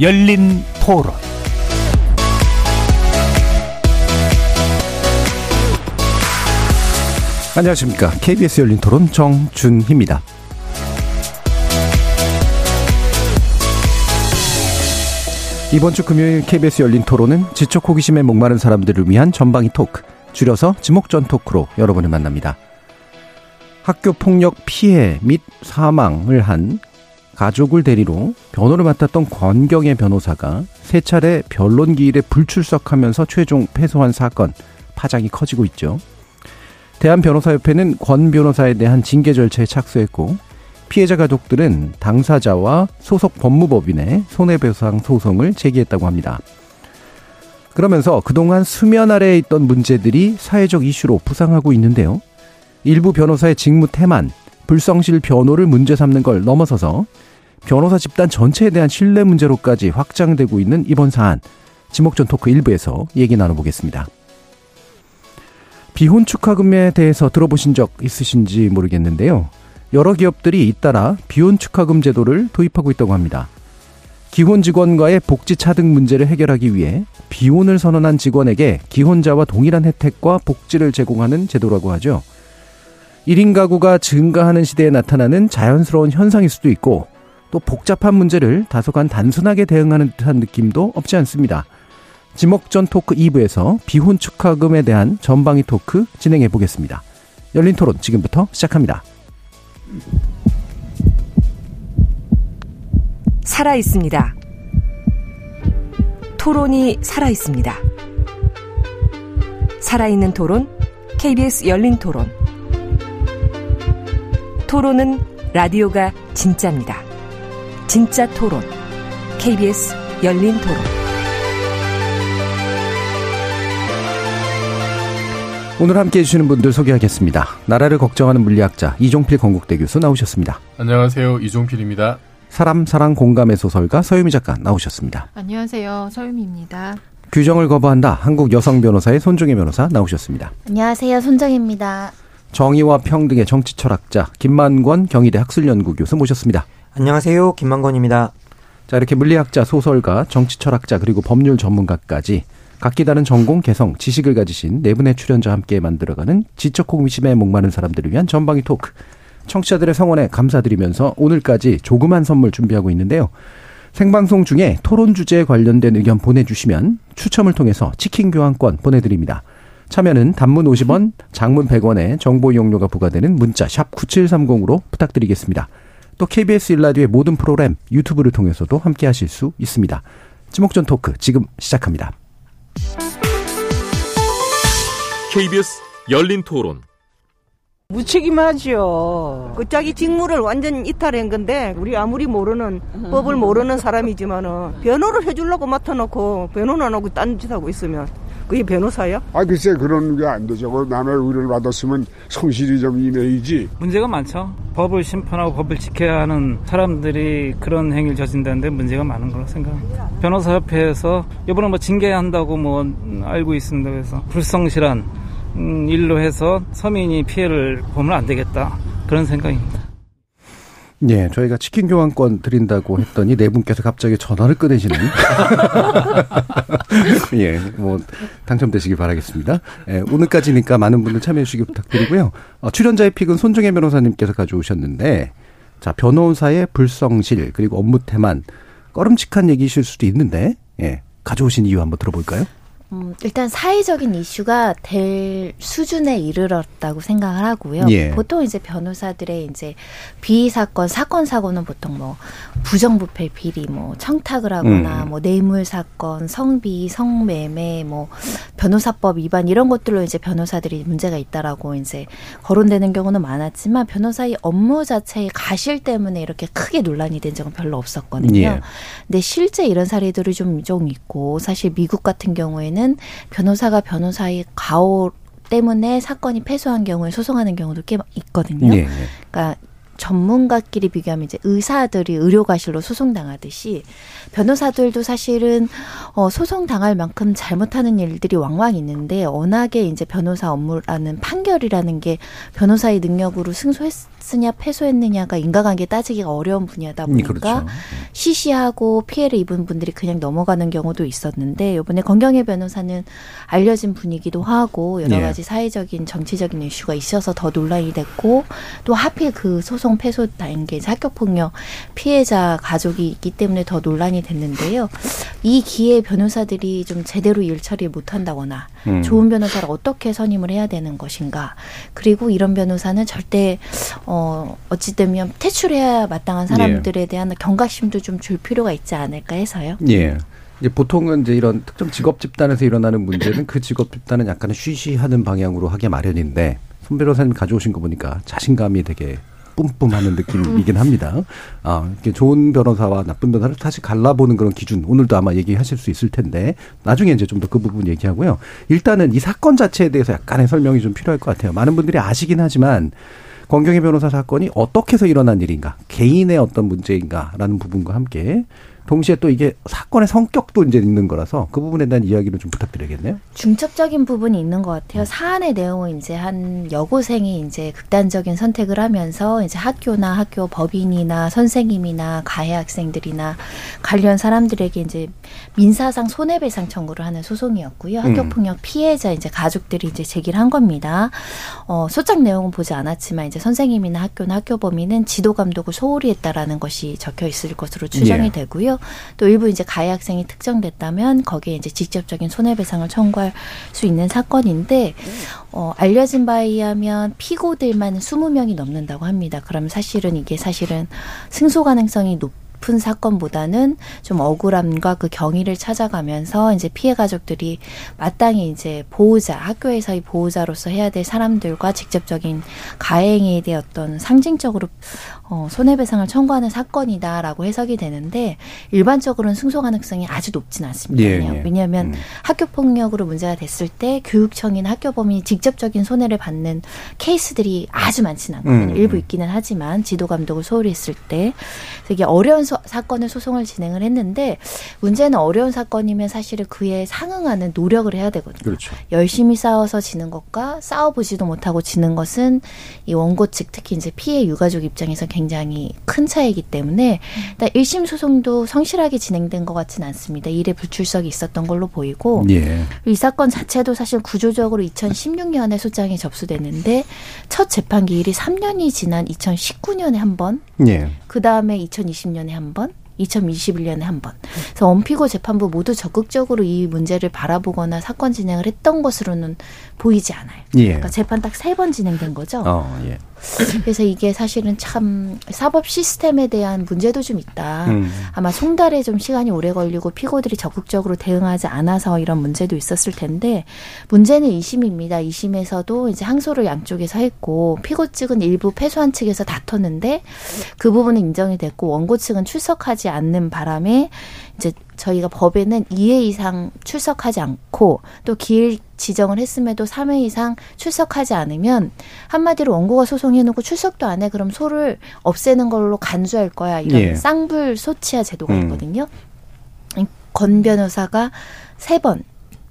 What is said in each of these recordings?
열린 토론 안녕하십니까. KBS 열린 토론 정준희입니다. 이번 주 금요일 KBS 열린 토론은 지적 호기심에 목마른 사람들을 위한 전방위 토크, 줄여서 지목전 토크로 여러분을 만납니다. 학교 폭력 피해 및 사망을 한 가족을 대리로 변호를 맡았던 권경의 변호사가 세 차례 변론 기일에 불출석하면서 최종 패소한 사건 파장이 커지고 있죠. 대한변호사협회는 권 변호사에 대한 징계 절차에 착수했고 피해자 가족들은 당사자와 소속 법무법인의 손해배상 소송을 제기했다고 합니다. 그러면서 그동안 수면 아래에 있던 문제들이 사회적 이슈로 부상하고 있는데요. 일부 변호사의 직무 태만, 불성실 변호를 문제 삼는 걸 넘어서서 변호사 집단 전체에 대한 신뢰 문제로까지 확장되고 있는 이번 사안, 지목전 토크 1부에서 얘기 나눠보겠습니다. 비혼 축하금에 대해서 들어보신 적 있으신지 모르겠는데요. 여러 기업들이 잇따라 비혼 축하금 제도를 도입하고 있다고 합니다. 기혼 직원과의 복지 차등 문제를 해결하기 위해 비혼을 선언한 직원에게 기혼자와 동일한 혜택과 복지를 제공하는 제도라고 하죠. 1인 가구가 증가하는 시대에 나타나는 자연스러운 현상일 수도 있고 또 복잡한 문제를 다소간 단순하게 대응하는 듯한 느낌도 없지 않습니다. 지목전 토크 2부에서 비혼 축하금에 대한 전방위 토크 진행해 보겠습니다. 열린 토론 지금부터 시작합니다. 살아 있습니다. 토론이 살아 있습니다. 살아있는 토론, KBS 열린 토론. 토론은 라디오가 진짜입니다. 진짜 토론, KBS 열린 토론. 오늘 함께 해주시는 분들 소개하겠습니다. 나라를 걱정하는 물리학자 이종필 건국대 교수 나오셨습니다. 안녕하세요. 이종필입니다. 사람 사랑 공감의 소설가 서유미 작가 나오셨습니다. 안녕하세요. 서유미입니다. 규정을 거부한다. 한국 여성 변호사의 손종혜 변호사 나오셨습니다. 안녕하세요. 손정입니다. 정의와 평등의 정치 철학자 김만권 경희대 학술연구 교수 모셨습니다. 안녕하세요. 김만권입니다. 자, 이렇게 물리학자, 소설가, 정치 철학자 그리고 법률 전문가까지 각기 다른 전공, 개성, 지식을 가지신 네 분의 출연자와 함께 만들어가는 지적 호기심에 목마른 사람들을 위한 전방위 토크. 청취자들의 성원에 감사드리면서 오늘까지 조그만 선물 준비하고 있는데요. 생방송 중에 토론 주제에 관련된 의견 보내주시면 추첨을 통해서 치킨 교환권 보내드립니다. 참여는 단문 50원, 장문 100원에 정보 이용료가 부과되는 문자 샵 9730으로 부탁드리겠습니다. 또 KBS 일라디오의 모든 프로그램 유튜브를 통해서도 함께 하실 수 있습니다. 지목전 토크 지금 시작합니다. KBS 열린 토론. 무책임하죠. 그 자기 직무를 완전 이탈한 건데 우리 아무리 모르는 법을 모르는 사람이지만은 변호를 해주려고 맡아놓고 변호는 안 하고 딴짓 하고 있으면 그게 변호사야? 아 글쎄 그런 게 안 되죠. 그 남의 의뢰를 받았으면 성실히 좀 임해야지. 문제가 많죠. 법을 심판하고 법을 지켜야 하는 사람들이 그런 행위를 저진다는데 문제가 많은 걸로 생각합니다. 변호사협회에서 이번에 뭐 징계한다고 뭐 알고 있습니다. 그래서 불성실한 음, 일로 해서 서민이 피해를 보면 안 되겠다 그런 생각입니다. 예, 저희가 치킨 교환권 드린다고 했더니 네 분께서 갑자기 전화를 꺼내시는. 예, 뭐, 당첨되시길 바라겠습니다. 예, 오늘까지니까 많은 분들 참여해 주시기 부탁드리고요. 어, 출연자의 픽은 손종혜 변호사님께서 가져오셨는데, 자, 변호사의 불성실, 그리고 업무 태만, 꺼름칙한 얘기실 수도 있는데, 예, 가져오신 이유 한번 들어볼까요? 음, 일단 사회적인 이슈가 될 수준에 이르렀다고 생각을 하고요. 예. 보통 이제 변호사들의 이제 비위 사건, 사건 사고는 보통 뭐 부정부패 비리, 뭐 청탁을 하거나 음. 뭐 뇌물 사건, 성비, 성매매, 뭐 변호사법 위반 이런 것들로 이제 변호사들이 문제가 있다라고 이제 거론되는 경우는 많았지만 변호사의 업무 자체의 가실 때문에 이렇게 크게 논란이 된 적은 별로 없었거든요. 예. 근데 실제 이런 사례들이 좀, 좀 있고 사실 미국 같은 경우에는 변호사가 변호사의 가오 때문에 사건이 패소한 경우에 소송하는 경우도 꽤 있거든요. 예. 그러니까 전문가끼리 비교하면 이제 의사들이 의료과실로 소송당하듯이 변호사들도 사실은 어 소송당할 만큼 잘못하는 일들이 왕왕 있는데 워낙에 이제 변호사 업무라는 판결이라는 게 변호사의 능력으로 승소했으냐 패소했느냐가 인과관계 따지기가 어려운 분야다 음, 보니까 그렇죠. 시시하고 피해를 입은 분들이 그냥 넘어가는 경우도 있었는데 이번에 권경혜 변호사는 알려진 분이기도 하고 여러 예. 가지 사회적인 정치적인 이슈가 있어서 더 논란이 됐고 또 하필 그 소송 패소 단계 이제 학교 폭력 피해자 가족이 있기 때문에 더 논란이 됐는데요. 이 기회에 변호사들이 좀 제대로 일 처리를 못한다거나 음. 좋은 변호사를 어떻게 선임을 해야 되는 것인가 그리고 이런 변호사는 절대 어 어찌 되면 퇴출해야 마땅한 사람들에 대한 경각심도 좀 줄 필요가 있지 않을까 해서요. 예. 이제 보통은 이제 이런 특정 직업 집단에서 일어나는 문제는 그 직업 집단은 약간은 쉬쉬하는 방향으로 하게 마련인데 손 변호사님 가져오신 거 보니까 자신감이 되게 뿜뿜하는 느낌이긴 합니다. 아, 이렇게 좋은 변호사와 나쁜 변호사를 다시 갈라보는 그런 기준 오늘도 아마 얘기하실 수 있을 텐데 나중에 이제 좀 더 그 부분 얘기하고요. 일단은 이 사건 자체에 대해서 약간의 설명이 좀 필요할 것 같아요. 많은 분들이 아시긴 하지만 권경희 변호사 사건이 어떻게 해서 일어난 일인가, 개인의 어떤 문제인가라는 부분과 함께 동시에 또 이게 사건의 성격도 이제 있는 거라서 그 부분에 대한 이야기를 좀 부탁드려야겠네요. 중첩적인 부분이 있는 것 같아요. 사안의 내용은 이제 한 여고생이 이제 극단적인 선택을 하면서 이제 학교나 학교 법인이나 선생님이나 가해 학생들이나 관련 사람들에게 이제 민사상 손해배상 청구를 하는 소송이었고요. 학교폭력 피해자 이제 가족들이 이제 제기를 한 겁니다. 어, 소장 내용은 보지 않았지만 이제 선생님이나 학교나 학교 범인은 지도 감독을 소홀히 했다라는 것이 적혀 있을 것으로 추정이 예. 되고요. 또 일부 이제 가해 학생이 특정됐다면 거기에 이제 직접적인 손해배상을 청구할 수 있는 사건인데 어, 알려진 바에 의하면 피고들만 20명이 넘는다고 합니다. 그럼 사실은 이게 사실은 승소 가능성이 높 은 사건보다는 좀 억울함과 그 경위를 찾아가면서 이제 피해 가족들이 마땅히 이제 보호자, 학교에서의 보호자로서 해야 될 사람들과 직접적인 가해행위에 대해 어떤 상징적으로 어, 손해배상을 청구하는 사건이다라고 해석이 되는데 일반적으로는 승소 가능성이 아주 높진 않습니다. 예. 예. 왜냐하면 음. 학교 폭력으로 문제가 됐을 때 교육청이나 학교 범인이 직접적인 손해를 받는 케이스들이 아주 많지는 않거든요. 음, 일부 음. 있기는 하지만 지도 감독을 소홀히 했을 때 이게 어려운 소- 사건을 소송을 진행을 했는데 문제는 어려운 사건이면 사실은 그에 상응하는 노력을 해야 되거든요. 그렇죠. 열심히 싸워서 지는 것과 싸워보지도 못하고 지는 것은 이 원고 측 특히 이제 피해 유가족 입장에서 굉장히 큰 차이기 때문에 일단 1심 소송도 성실하게 진행된 것 같지는 않습니다. 일에 불출석이 있었던 걸로 보이고 예. 이 사건 자체도 사실 구조적으로 2016년에 소장이 접수됐는데 첫 재판 기일이 3년이 지난 2019년에 한 번, 예. 그 다음에 2020년에 한 번, 2021년에 한 번. 그래서 원피고 재판부 모두 적극적으로 이 문제를 바라보거나 사건 진행을 했던 것으로는 보이지 않아요. 예. 그러니까 재판 딱 세 번 진행된 거죠. 어, 예. 그래서 이게 사실은 참 사법 시스템에 대한 문제도 좀 있다. 음. 아마 송달에 좀 시간이 오래 걸리고 피고들이 적극적으로 대응하지 않아서 이런 문제도 있었을 텐데 문제는 2심입니다. 2심에서도 이제 항소를 양쪽에서 했고 피고 측은 일부 패소한 측에서 다퉜는데 그 부분은 인정이 됐고 원고 측은 출석하지 않는 바람에 이제 저희가 법에는 2회 이상 출석하지 않고 또 기일 지정을 했음에도 3회 이상 출석하지 않으면 한마디로 원고가 소송해놓고 출석도 안 해 그럼 소를 없애는 걸로 간주할 거야 이런 예. 쌍불 소치아 제도가 음. 있거든요. 권 변호사가 세번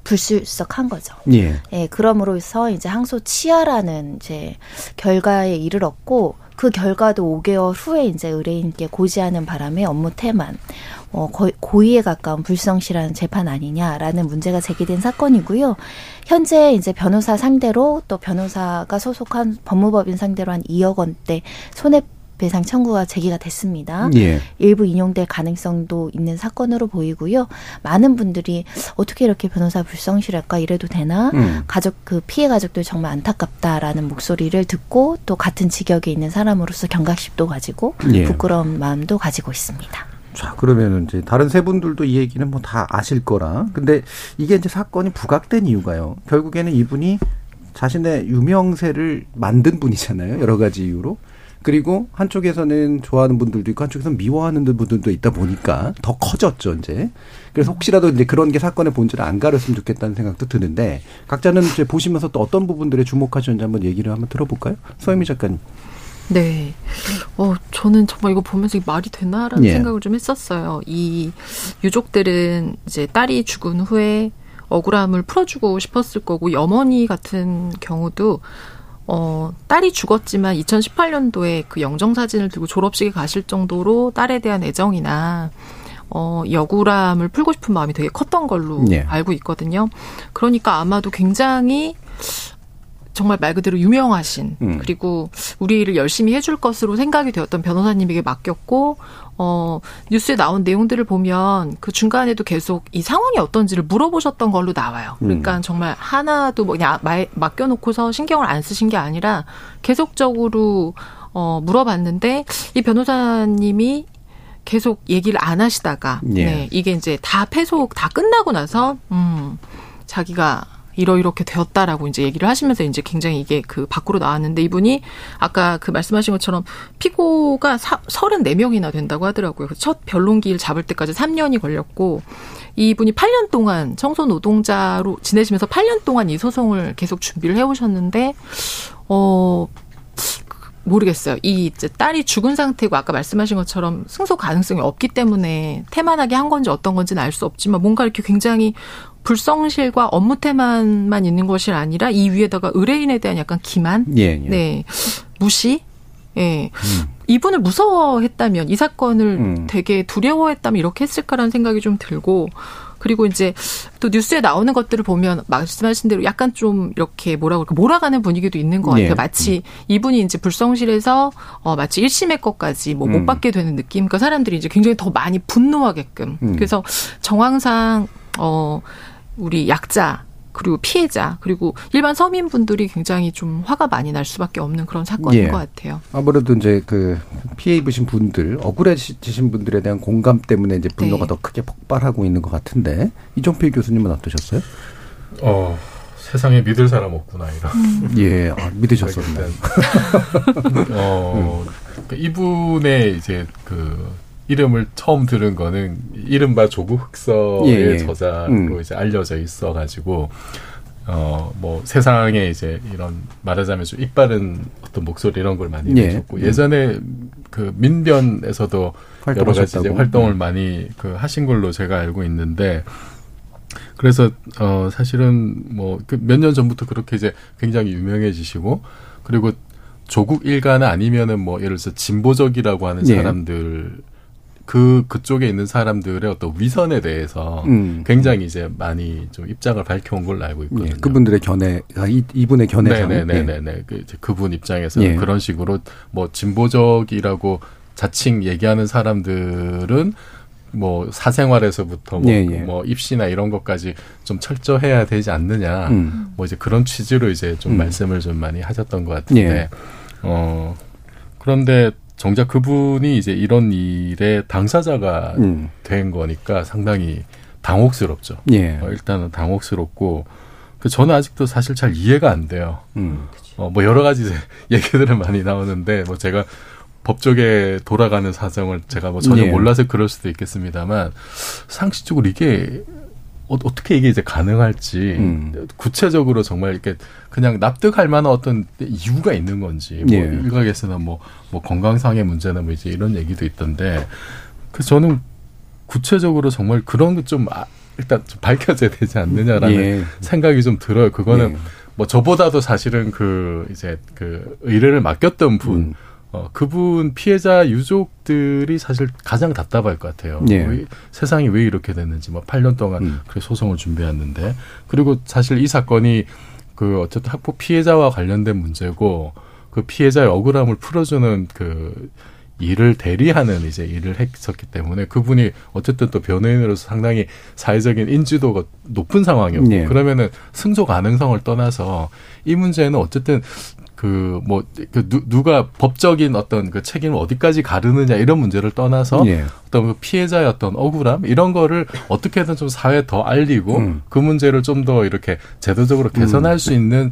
불출석한 거죠. 예. 예, 그럼으로써 이제 항소 치하라는 이제 결과에 이르렀고 그 결과도 5개월 후에 이제 의뢰인께 고지하는 바람에 업무 태만, 어, 고의에 가까운 불성실한 재판 아니냐라는 문제가 제기된 사건이고요. 현재 이제 변호사 상대로 또 변호사가 소속한 법무법인 상대로 한 2억 원대 손해 배상 청구가 제기가 됐습니다. 예. 일부 인용될 가능성도 있는 사건으로 보이고요. 많은 분들이 어떻게 이렇게 변호사 불성실할까 이래도 되나? 음. 가족 그 피해 가족들 정말 안타깝다라는 목소리를 듣고 또 같은 직역에 있는 사람으로서 경각심도 가지고 예. 부끄러운 마음도 가지고 있습니다. 자, 그러면은 이제 다른 세 분들도 이 얘기는 뭐 다 아실 거라. 근데 이게 이제 사건이 부각된 이유가요. 결국에는 이분이 자신의 유명세를 만든 분이잖아요. 여러 가지 이유로. 그리고 한쪽에서는 좋아하는 분들도 있고 한쪽에서는 미워하는 분들도 있다 보니까 더 커졌죠, 이제. 그래서 혹시라도 이제 그런 게 사건의 본질을 안 가렸으면 좋겠다는 생각도 드는데 각자는 이제 보시면서 또 어떤 부분들에 주목하셨는지 한번 얘기를 한번 들어볼까요? 서유미 작가님. 네. 어, 저는 정말 이거 보면서 말이 되나라는 예. 생각을 좀 했었어요. 이 유족들은 이제 딸이 죽은 후에 억울함을 풀어주고 싶었을 거고, 이 어머니 같은 경우도 어, 딸이 죽었지만 2018년도에 그 영정사진을 들고 졸업식에 가실 정도로 딸에 대한 애정이나 어, 이 억울함을 풀고 싶은 마음이 되게 컸던 걸로 예. 알고 있거든요. 그러니까 아마도 굉장히 정말 말 그대로 유명하신 음. 그리고 우리 일을 열심히 해줄 것으로 생각이 되었던 변호사님에게 맡겼고 어 뉴스에 나온 내용들을 보면 그 중간에도 계속 이 상황이 어떤지를 물어보셨던 걸로 나와요. 그러니까 음. 정말 하나도 뭐 마- 맡겨놓고서 신경을 안 쓰신 게 아니라 계속적으로 어 물어봤는데 이 변호사님이 계속 얘기를 안 하시다가 예. 네, 이게 이제 다 패속 다 끝나고 나서 음 자기가 이러이렇게 되었다라고 이제 얘기를 하시면서 이제 굉장히 이게 그 밖으로 나왔는데 이분이 아까 그 말씀하신 것처럼 피고가 사, 34명이나 된다고 하더라고요. 첫 변론기일 잡을 때까지 3년이 걸렸고 이분이 8년 동안 청소 노동자로 지내시면서 8년 동안 이 소송을 계속 준비를 해 오셨는데 어 모르겠어요. 이 이제 딸이 죽은 상태고 아까 말씀하신 것처럼 승소 가능성이 없기 때문에 태만하게 한 건지 어떤 건지는 알 수 없지만 뭔가 이렇게 굉장히 불성실과 업무 태만만 있는 것이 아니라 이 위에다가 의뢰인에 대한 약간 기만, 예, 예. 네 무시, 예 이분을 무서워했다면 이 사건을 음. 되게 두려워했다면 이렇게 했을까라는 생각이 좀 들고 그리고 이제 또 뉴스에 나오는 것들을 보면 말씀하신 대로 약간 좀 이렇게 뭐라고 그럴까 몰아가는 분위기도 있는 것 같아요. 예. 마치 이분이 이제 불성실해서 어 마치 1심의 것까지 뭐못 음. 받게 되는 느낌. 그러니까 사람들이 이제 굉장히 더 많이 분노하게끔. 음. 그래서 정황상 어 우리 약자 그리고 피해자 그리고 일반 서민분들이 굉장히 좀 화가 많이 날 수밖에 없는 그런 사건인 예. 것 같아요. 아무래도 이제 그 피해 입으신 분들, 억울해지신 분들에 대한 공감 때문에 이제 분노가 네. 더 크게 폭발하고 있는 것 같은데 이종필 교수님은 어떠셨어요? 어, 세상에 믿을 사람 없구나 이런. 예, 아, 믿으셨었나요? 어, 그러니까 이분의 이제 그 이름을 처음 들은 거는 이른바 조국 흑서의 예, 예. 저자로 음. 이제 알려져 있어 가지고 어, 뭐 세상에 이제 이런 말하자면 좀 이빠른 어떤 목소리 이런 걸 많이 예. 내셨고 예전에 그 민변에서도 여러 가지 이제. 활동을 음. 많이 그 하신 걸로 제가 알고 있는데 그래서 어 사실은 뭐 몇 년 전부터 그렇게 이제 굉장히 유명해지시고 그리고 조국 일가는 아니면은 뭐 예를 들어서 진보적이라고 하는 예. 사람들 그 그쪽에 있는 사람들의 어떤 위선에 대해서 음. 굉장히 이제 많이 좀 입장을 밝혀온 걸로 알고 있거든요. 예, 그분들의 견해가 이, 이분의 견해상 네네네네. 그 이제 그분 입장에서는 예. 그런 식으로 뭐 진보적이라고 자칭 얘기하는 사람들은 뭐 사생활에서부터 뭐, 예, 예. 뭐 입시나 이런 것까지 좀 철저해야 되지 않느냐. 음. 뭐 이제 그런 취지로 이제 좀 음. 말씀을 좀 많이 하셨던 것 같은데. 예. 어 그런데 정작 그분이 이제 이런 일의 당사자가 음. 된 거니까 상당히 당혹스럽죠. 예. 어, 일단은 당혹스럽고 그 저는 아직도 사실 잘 이해가 안 돼요. 음. 어, 뭐 여러 가지 얘기들은 많이 나오는데 뭐 제가 법적에 돌아가는 사정을 제가 뭐 전혀 예. 몰라서 그럴 수도 있겠습니다만 상식적으로 이게 어, 어떻게 이게 이제 가능할지 음. 구체적으로 정말 이렇게 그냥 납득할 만한 어떤 이유가 있는 건지 뭐 예. 일각에서는 뭐, 뭐 건강상의 문제나 뭐 이제 이런 얘기도 있던데 그래서 저는 구체적으로 정말 그런 게좀 아, 일단 좀 밝혀져야 되지 않느냐라는 예. 생각이 좀 들어요. 그거는 예. 뭐 저보다도 사실은 그 이제 그 의뢰를 맡겼던 분, 음. 어, 그분 피해자 유족들이 사실 가장 답답할 것 같아요. 예. 왜- 세상이 왜 이렇게 됐는지 뭐 8년 동안 음. 그 소송을 준비했는데 그리고 사실 이 사건이 그 어쨌든 학폭 피해자와 관련된 문제고 그 피해자의 억울함을 풀어주는 그 일을 대리하는 이제 일을 했었기 때문에 그분이 어쨌든 또 변호인으로서 상당히 사회적인 인지도가 높은 상황이었고 예. 그러면은 승소 가능성을 떠나서 이 문제는 어쨌든 그뭐 그 누가 법적인 어떤 그 책임을 어디까지 가르느냐 이런 문제를 떠나서 예. 어떤 그 피해자의 어떤 억울함 이런 거를 어떻게든 좀 사회에 더 알리고 음. 그 문제를 좀 더 이렇게 제도적으로 개선할 수 있는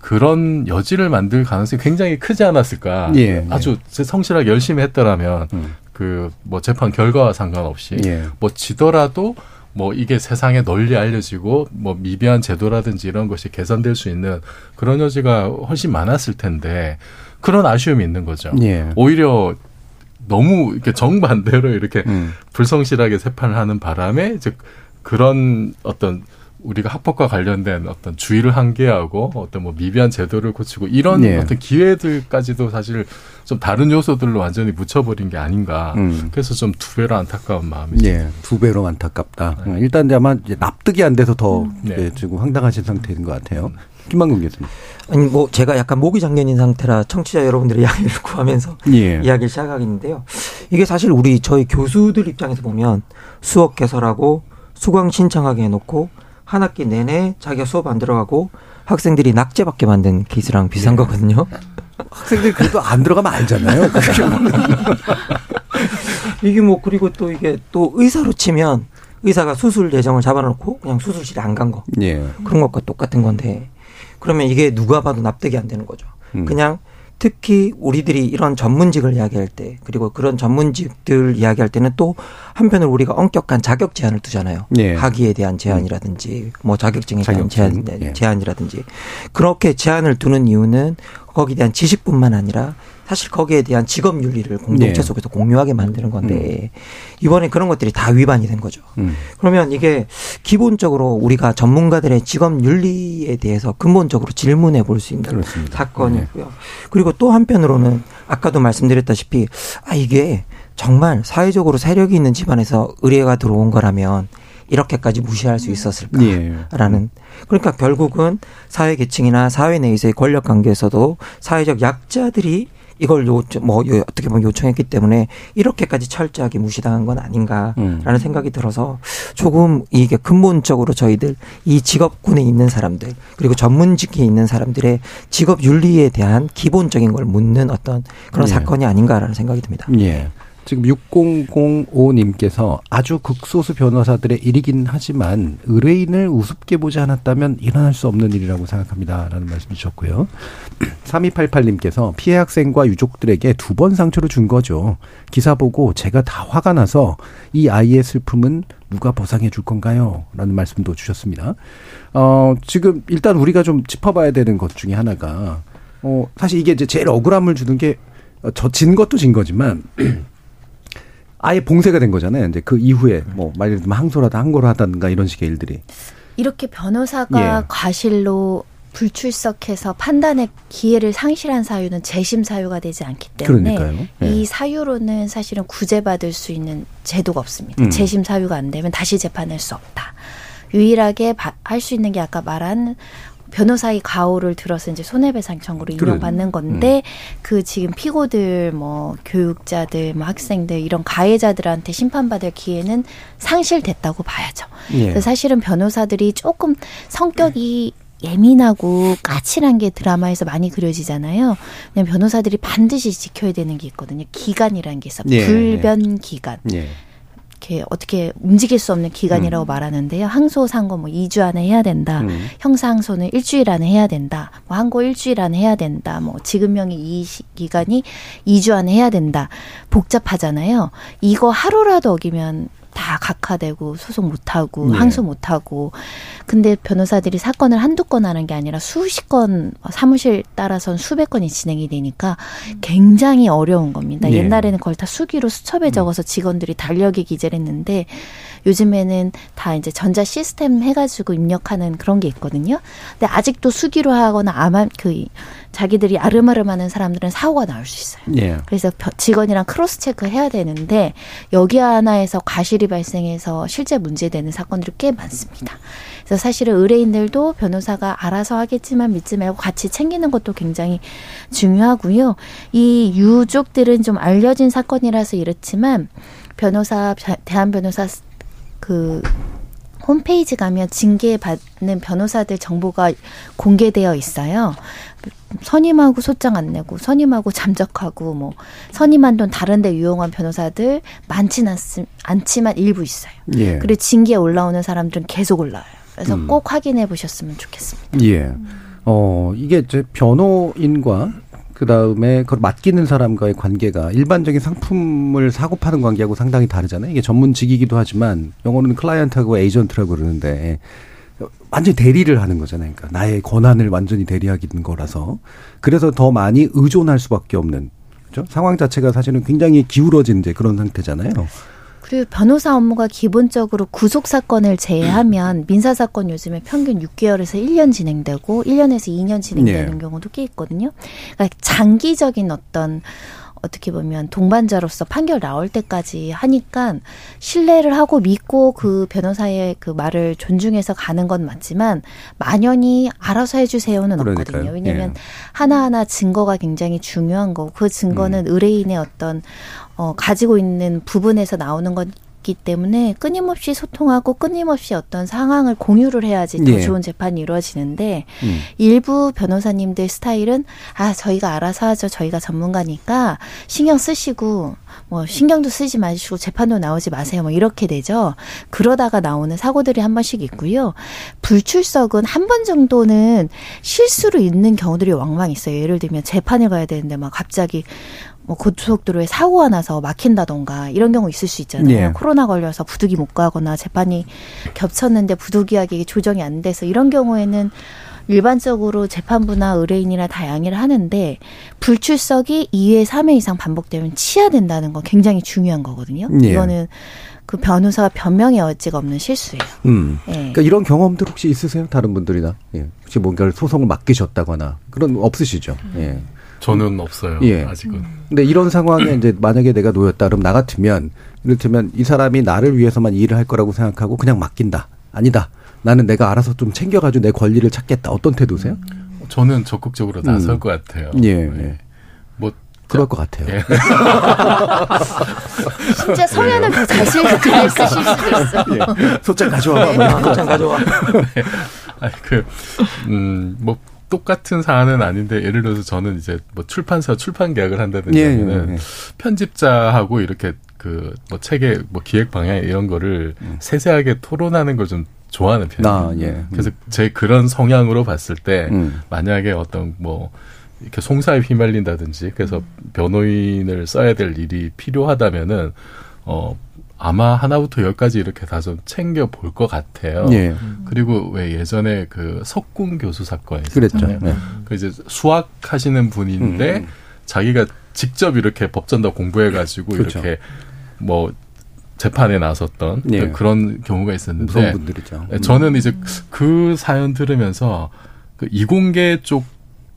그런 여지를 만들 가능성이 굉장히 크지 않았을까. 예, 아주 성실하게 열심히 했더라면 음. 그뭐 재판 결과와 상관없이 예. 뭐 지더라도 뭐 이게 세상에 널리 알려지고 뭐 미비한 제도라든지 이런 것이 개선될 수 있는 그런 여지가 훨씬 많았을 텐데 그런 아쉬움이 있는 거죠. 예. 오히려 너무 이렇게 정반대로 이렇게 음. 불성실하게 세판을 하는 바람에 이제 그런 어떤 우리가 합법과 관련된 어떤 주의를 한계하고 어떤 뭐 미비한 제도를 고치고 이런 예. 어떤 기회들까지도 사실 좀 다른 요소들로 완전히 묻혀버린 게 아닌가. 음. 그래서 좀 두 배로 안타까운 마음이죠. 예, 두 배로 안타깝다. 음, 일단 이제 아마 이제 납득이 안 돼서 더 네. 예, 지금 황당하신 상태인 것 같아요. 김만근 교수님. 아니 뭐 제가 약간 목이 잠겨있는 상태라 청취자 여러분들의 양해를 구하면서 예. 이야기를 시작하겠는데요. 이게 사실 우리 저희 교수들 입장에서 보면 수업 개설하고 수강 신청하게 해놓고 한 학기 내내 자기가 수업 안 들어가고 학생들이 낙제받게 만든 케이스랑 비슷한 거거든요. 학생들 그래도 안 들어가면 알잖아요. 이게 뭐 그리고 또 이게 또 의사로 치면 의사가 수술 예정을 잡아놓고 그냥 수술실에 안 간 거. 예. 그런 것과 똑같은 건데 그러면 이게 누가 봐도 납득이 안 되는 거죠. 음. 그냥 특히 우리들이 이런 전문직을 이야기할 때 그리고 그런 전문직들 이야기할 때는 또 한편으로 우리가 엄격한 자격 제한을 두잖아요. 예. 학위에 대한 제한이라든지 뭐 자격증에 대한 자격증. 제한, 예. 제한이라든지 그렇게 제한을 두는 이유는 거기에 대한 지식뿐만 아니라 사실 거기에 대한 직업 윤리를 공동체 예. 속에서 공유하게 만드는 건데 이번에 그런 것들이 다 위반이 된 거죠. 음. 그러면 이게 기본적으로 우리가 전문가들의 직업 윤리에 대해서 근본적으로 질문해 볼 수 있는 그렇습니다. 사건이고요. 그리고 또 한편으로는 아까도 말씀드렸다시피 아 이게 정말 사회적으로 세력이 있는 집안에서 의뢰가 들어온 거라면 이렇게까지 무시할 수 있었을까라는 그러니까 결국은 사회 계층이나 사회 내에서의 권력 관계에서도 사회적 약자들이 이걸 요, 뭐, 요- 어떻게 보면 요청했기 때문에 이렇게까지 철저하게 무시당한 건 아닌가라는 음. 생각이 들어서 조금 이게 근본적으로 저희들 이 직업군에 있는 사람들 그리고 전문직에 있는 사람들의 직업 윤리에 대한 기본적인 걸 묻는 어떤 그런 예. 사건이 아닌가라는 생각이 듭니다. 예. 지금 6005님께서 아주 극소수 변호사들의 일이긴 하지만 의뢰인을 우습게 보지 않았다면 일어날 수 없는 일이라고 생각합니다. 라는 말씀 주셨고요. 3288님께서 피해 학생과 유족들에게 두 번 상처를 준 거죠. 기사 보고 제가 다 화가 나서 이 아이의 슬픔은 누가 보상해 줄 건가요? 라는 말씀도 주셨습니다. 어, 지금 일단 우리가 좀 짚어봐야 되는 것 중에 하나가 어, 사실 이게 이제 제일 억울함을 주는 게 어, 저진 것도 진 거지만 아예 봉쇄가 된 거잖아요. 이제 그 이후에 뭐 말을 들면 항소라다 항고를 하다든가 이런 식의 일들이. 이렇게 변호사가 예. 과실로 불출석해서 판단의 기회를 상실한 사유는 재심 사유가 되지 않기 때문에 그러니까요. 예. 이 사유로는 사실은 구제받을 수 있는 제도가 없습니다. 음. 재심 사유가 안 되면 다시 재판할 수 없다. 유일하게 할 수 있는 게 아까 말한 변호사의 가오를 들어서 이제 손해배상 그래. 인용받는 건데 그 지금 피고들 뭐 교육자들 뭐 학생들 이런 가해자들한테 심판받을 기회는 상실됐다고 봐야죠. 예. 그래서 사실은 변호사들이 조금 성격이 예민하고 까칠한 게 드라마에서 많이 그려지잖아요. 왜냐면 변호사들이 반드시 지켜야 되는 게 있거든요. 기간이라는 게 있어. 예. 불변 기간. 예. 이렇게 어떻게 움직일 수 없는 기간이라고 음. 말하는데요. 항소 상고 뭐 2주 안에 해야 된다. 음. 형사 항소는 일주일 안에 해야 된다. 뭐 항고 일주일 안에 해야 된다. 뭐 지급명의 이 시- 기간이 2주 안에 해야 된다. 복잡하잖아요. 이거 하루라도 어기면 다 각하되고 소송 못 하고 예. 항소 못 하고 근데 변호사들이 사건을 한두 건 하는 게 아니라 수십 건 사무실 따라선 수백 건이 진행이 되니까 굉장히 어려운 겁니다. 예. 옛날에는 그걸 다 수기로 수첩에 적어서 직원들이 달력에 기재를 했는데 요즘에는 다 이제 전자 시스템 해가지고 입력하는 그런 게 있거든요. 근데 아직도 수기로 하거나 아마 그 자기들이 아름아름하는 사람들은 사고가 나올 수 있어요. 예. 그래서 벼- 직원이랑 cross check 해야 되는데 여기 하나에서 과실이 발생해서 실제 문제되는 사건들이 꽤 많습니다. 그래서 사실은 의뢰인들도 변호사가 알아서 하겠지만 믿지 말고 같이 챙기는 것도 굉장히 중요하고요. 이 유족들은 좀 알려진 사건이라서 이렇지만 변호사 대한 변호사 그 홈페이지 가면 징계받는 변호사들 정보가 공개되어 있어요. 선임하고 소장 안 내고 선임하고 잠적하고 뭐 선임한 돈 다른데 유용한 변호사들 많지는 않- 않지만 일부 있어요. 예. 그리고 징계에 올라오는 사람들은 계속 올라와요. 그래서 음. 꼭 확인해 보셨으면 좋겠습니다. 예. 어, 이게 이제 변호인과 그 다음에 그걸 맡기는 사람과의 관계가 일반적인 상품을 사고 파는 관계하고 상당히 다르잖아요. 이게 전문직이기도 하지만 영어로는 클라이언트하고 에이전트라고 그러는데 완전히 대리를 하는 거잖아요. 그러니까 나의 권한을 완전히 대리하기는 거라서 그래서 더 많이 의존할 수밖에 없는 그죠? 상황 자체가 사실은 굉장히 기울어진 이제 그런 상태잖아요. 그리고 변호사 업무가 기본적으로 구속 사건을 제외하면 민사 사건 요즘에 평균 6개월에서 1년 진행되고 1년에서 2년 진행되는 네. 경우도 꽤 있거든요. 그러니까 장기적인 어떤 어떻게 보면 동반자로서 판결 나올 때까지 하니까 신뢰를 하고 믿고 그 변호사의 그 말을 존중해서 가는 건 맞지만 만연히 알아서 해주세요는 그러니까요. 없거든요. 왜냐하면 예. 하나하나 증거가 굉장히 중요한 거고 그 증거는 음. 의뢰인의 어떤 어, 가지고 있는 부분에서 나오는 건 있기 때문에 끊임없이 소통하고 끊임없이 어떤 상황을 공유를 해야지 더 예. 좋은 재판이 이루어지는데 음. 일부 변호사님들 스타일은 아 저희가 알아서 하죠. 저희가 전문가니까 신경 쓰시고 뭐 신경도 쓰지 마시고 재판도 나오지 마세요. 뭐 이렇게 되죠. 그러다가 나오는 사고들이 한 번씩 있고요. 불출석은 한 번 정도는 실수로 있는 경우들이 왕왕 있어요. 예를 들면 재판을 가야 되는데 막 갑자기 뭐 고속도로에 사고가 나서 막힌다던가 이런 경우 있을 수 있잖아요. 예. 코로나 걸려서 부득이 못 가거나 재판이 겹쳤는데 부득이하게 조정이 안 돼서 이런 경우에는 일반적으로 재판부나 의뢰인이나 다 양해를 하는데 불출석이 2회, 3회 이상 반복되면 치하된다는 건 굉장히 중요한 거거든요. 예. 이거는 그 변호사가 변명의 여지가 없는 실수예요. 음. 예. 그러니까 이런 경험들 혹시 있으세요? 다른 분들이나 예. 혹시 뭔가를 소송을 맡기셨다거나 그런 없으시죠? 예. 저는 없어요. 예. 아직은. 근데 이런 상황에 이제 만약에 내가 놓였다 그럼 나 같으면 이를테면 이 사람이 나를 위해서만 일을 할 거라고 생각하고 그냥 맡긴다. 아니다. 나는 내가 알아서 좀 챙겨가지고 내 권리를 찾겠다. 어떤 태도세요? 저는 적극적으로 나설 음. 것 같아요. 예. 네. 뭐 그럴 것 같아요. 예. 진짜 성현은 더 자신 잘 쓰실 수도 있어. 예. 소장 가져와. 네. 소장 가져와. 네. 아니 그 음, 뭐 똑같은 사안은 아닌데 예를 들어서 저는 이제 뭐 출판사 출판 계약을 한다든지 예, 예, 예. 편집자하고 이렇게 그 뭐 책의 뭐 기획 방향 이런 거를 음. 세세하게 토론하는 걸 좀 좋아하는 편이에요. 아, 예. 음. 그래서 제 그런 성향으로 봤을 때 음. 만약에 어떤 뭐 이렇게 송사에 휘말린다든지 그래서 변호인을 써야 될 일이 필요하다면은 어 아마 하나부터 열까지 이렇게 다 좀 챙겨 볼 것 같아요. 예. 그리고 왜 예전에 그 석궁 교수 사건 있었잖아요. 네. 그 이제 수학 하시는 분인데 음, 음. 자기가 직접 이렇게 법전도 공부해 가지고 그렇죠. 이렇게 뭐 재판에 나섰던 예. 그런 경우가 있었는데 무서운 분들이죠. 네, 저는 이제 그 사연 들으면서 그 이공계 쪽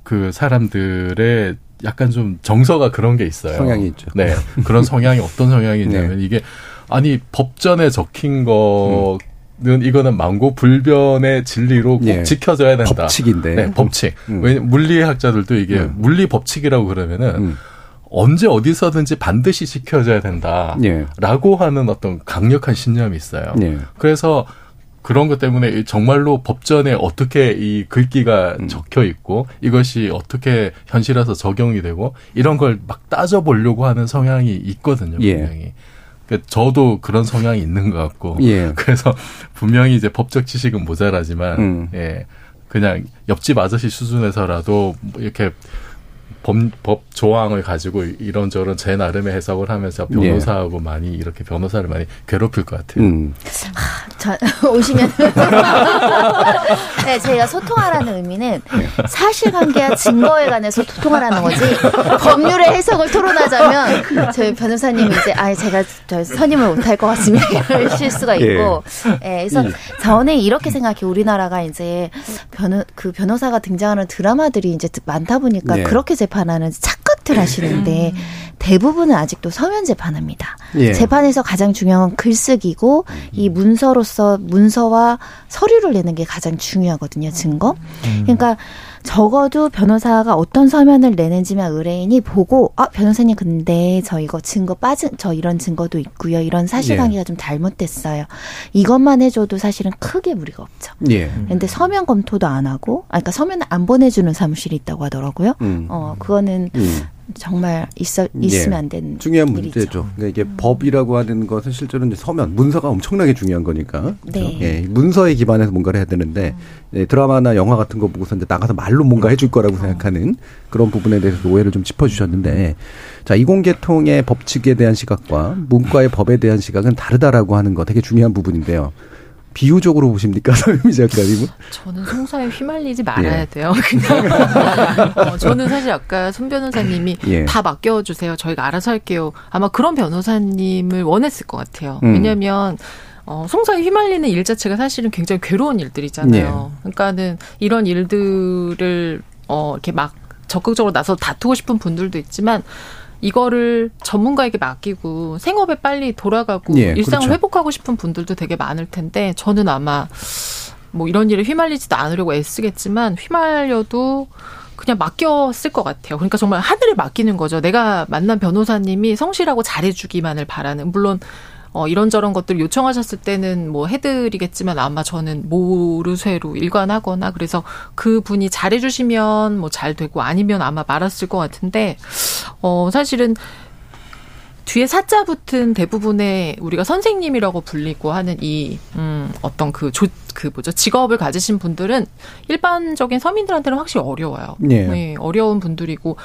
그 사람들의 약간 좀 정서가 그런 게 있어요. 성향이 있죠. 네. 그런 성향이 어떤 성향이냐면 네. 이게 아니 법전에 적힌 거. 는 이거는 망고 불변의 진리로 꼭 예. 지켜져야 된다. 법칙인데. 네, 법칙. 음. 왜 물리학자들도 이게 음. 물리 법칙이라고 그러면은 음. 언제 어디서든지 반드시 지켜져야 된다라고 예. 하는 어떤 강력한 신념이 있어요. 예. 그래서 그런 것 때문에 정말로 법전에 어떻게 이 글귀가 음. 적혀 있고 이것이 어떻게 현실에서 적용이 되고 이런 걸 막 따져 보려고 하는 성향이 있거든요, 예. 분명히. 예. 그러니까 저도 그런 성향이 있는 것 같고 예. 그래서 분명히 이제 법적 지식은 모자라지만 음. 예 그냥 옆집 아저씨 수준에서라도 뭐 이렇게 법, 법 조항을 가지고 이런저런 제 나름의 해석을 하면서 변호사하고 예. 많이 이렇게 변호사를 많이 괴롭힐 것 같아요. 음. 하, 저, 오시면 네, 제가 소통하라는 의미는 사실관계와 증거에 관해서 소통하라는 거지 법률의 해석을 토론하자면 저희 변호사님이 이제 아 제가 저 선임을 못할 것 같습니다 이럴 수가 있고 예. 네, 그래서 저는 이렇게 생각해 우리나라가 이제 변호 그 변호사가 등장하는 드라마들이 이제 많다 보니까 네. 그렇게 제 재판하는 착각들 하시는데 음. 대부분은 아직도 서면 재판합니다. 예. 재판에서 가장 중요한 건 글쓰기고 이 문서로서 문서와 서류를 내는 게 가장 중요하거든요. 증거. 음. 그러니까 적어도 변호사가 어떤 서면을 내는지만 의뢰인이 보고 아 변호사님 근데 저 이거 증거 빠진 저 이런 증거도 있고요 이런 사실관계가 예. 좀 잘못됐어요 이것만 해줘도 사실은 크게 무리가 없죠. 예. 그런데 서면 검토도 안 하고 아 그러니까 서면 안 보내주는 사무실이 있다고 하더라고요. 음. 어 그거는 음. 정말 있어 있으면 예. 안 되는 중요한 일이죠. 문제죠. 그러니까 이게 음. 법이라고 하는 것은 실제로 이제 서면 문서가 엄청나게 중요한 거니까. 네. 예, 문서에 기반해서 뭔가를 해야 되는데 음. 예, 드라마나 영화 같은 거 보고서 이제 나가서 말로 뭔가 해줄 거라고 생각하는 그런 부분에 대해서 오해를 좀 짚어주셨는데 자 이공계통의 법칙에 대한 시각과 문과의 법에 대한 시각은 다르다라고 하는 거 되게 중요한 부분인데요. 비유적으로 보십니까, 서유미 작가님은? 저는 송사에 휘말리지 말아야 예. 돼요. 그냥 어, 저는 사실 아까 손 변호사님이 예. 다 맡겨주세요. 저희가 알아서 할게요. 아마 그런 변호사님을 원했을 것 같아요. 음. 왜냐하면 어, 송사에 휘말리는 일 자체가 사실은 굉장히 괴로운 일들이잖아요. 예. 그러니까는 이런 일들을 어, 이렇게 막 적극적으로 나서 다투고 싶은 분들도 있지만 이거를 전문가에게 맡기고 생업에 빨리 돌아가고 예, 일상을 그렇죠. 회복하고 싶은 분들도 되게 많을 텐데 저는 아마 뭐 이런 일에 휘말리지도 않으려고 애쓰겠지만 휘말려도 그냥 맡겼을 것 같아요. 그러니까 정말 하늘에 맡기는 거죠. 내가 만난 변호사님이 성실하고 잘해주기만을 바라는 물론 어, 이런저런 것들 요청하셨을 때는 뭐 해드리겠지만 아마 저는 모르쇠로 일관하거나 그래서 그 분이 잘해주시면 뭐 잘 되고 아니면 아마 말았을 것 같은데, 어, 사실은 뒤에 사자 붙은 대부분의 우리가 선생님이라고 불리고 하는 이, 음, 어떤 그 조, 그 뭐죠. 직업을 가지신 분들은 일반적인 서민들한테는 확실히 어려워요. 네. 네 어려운 분들이고,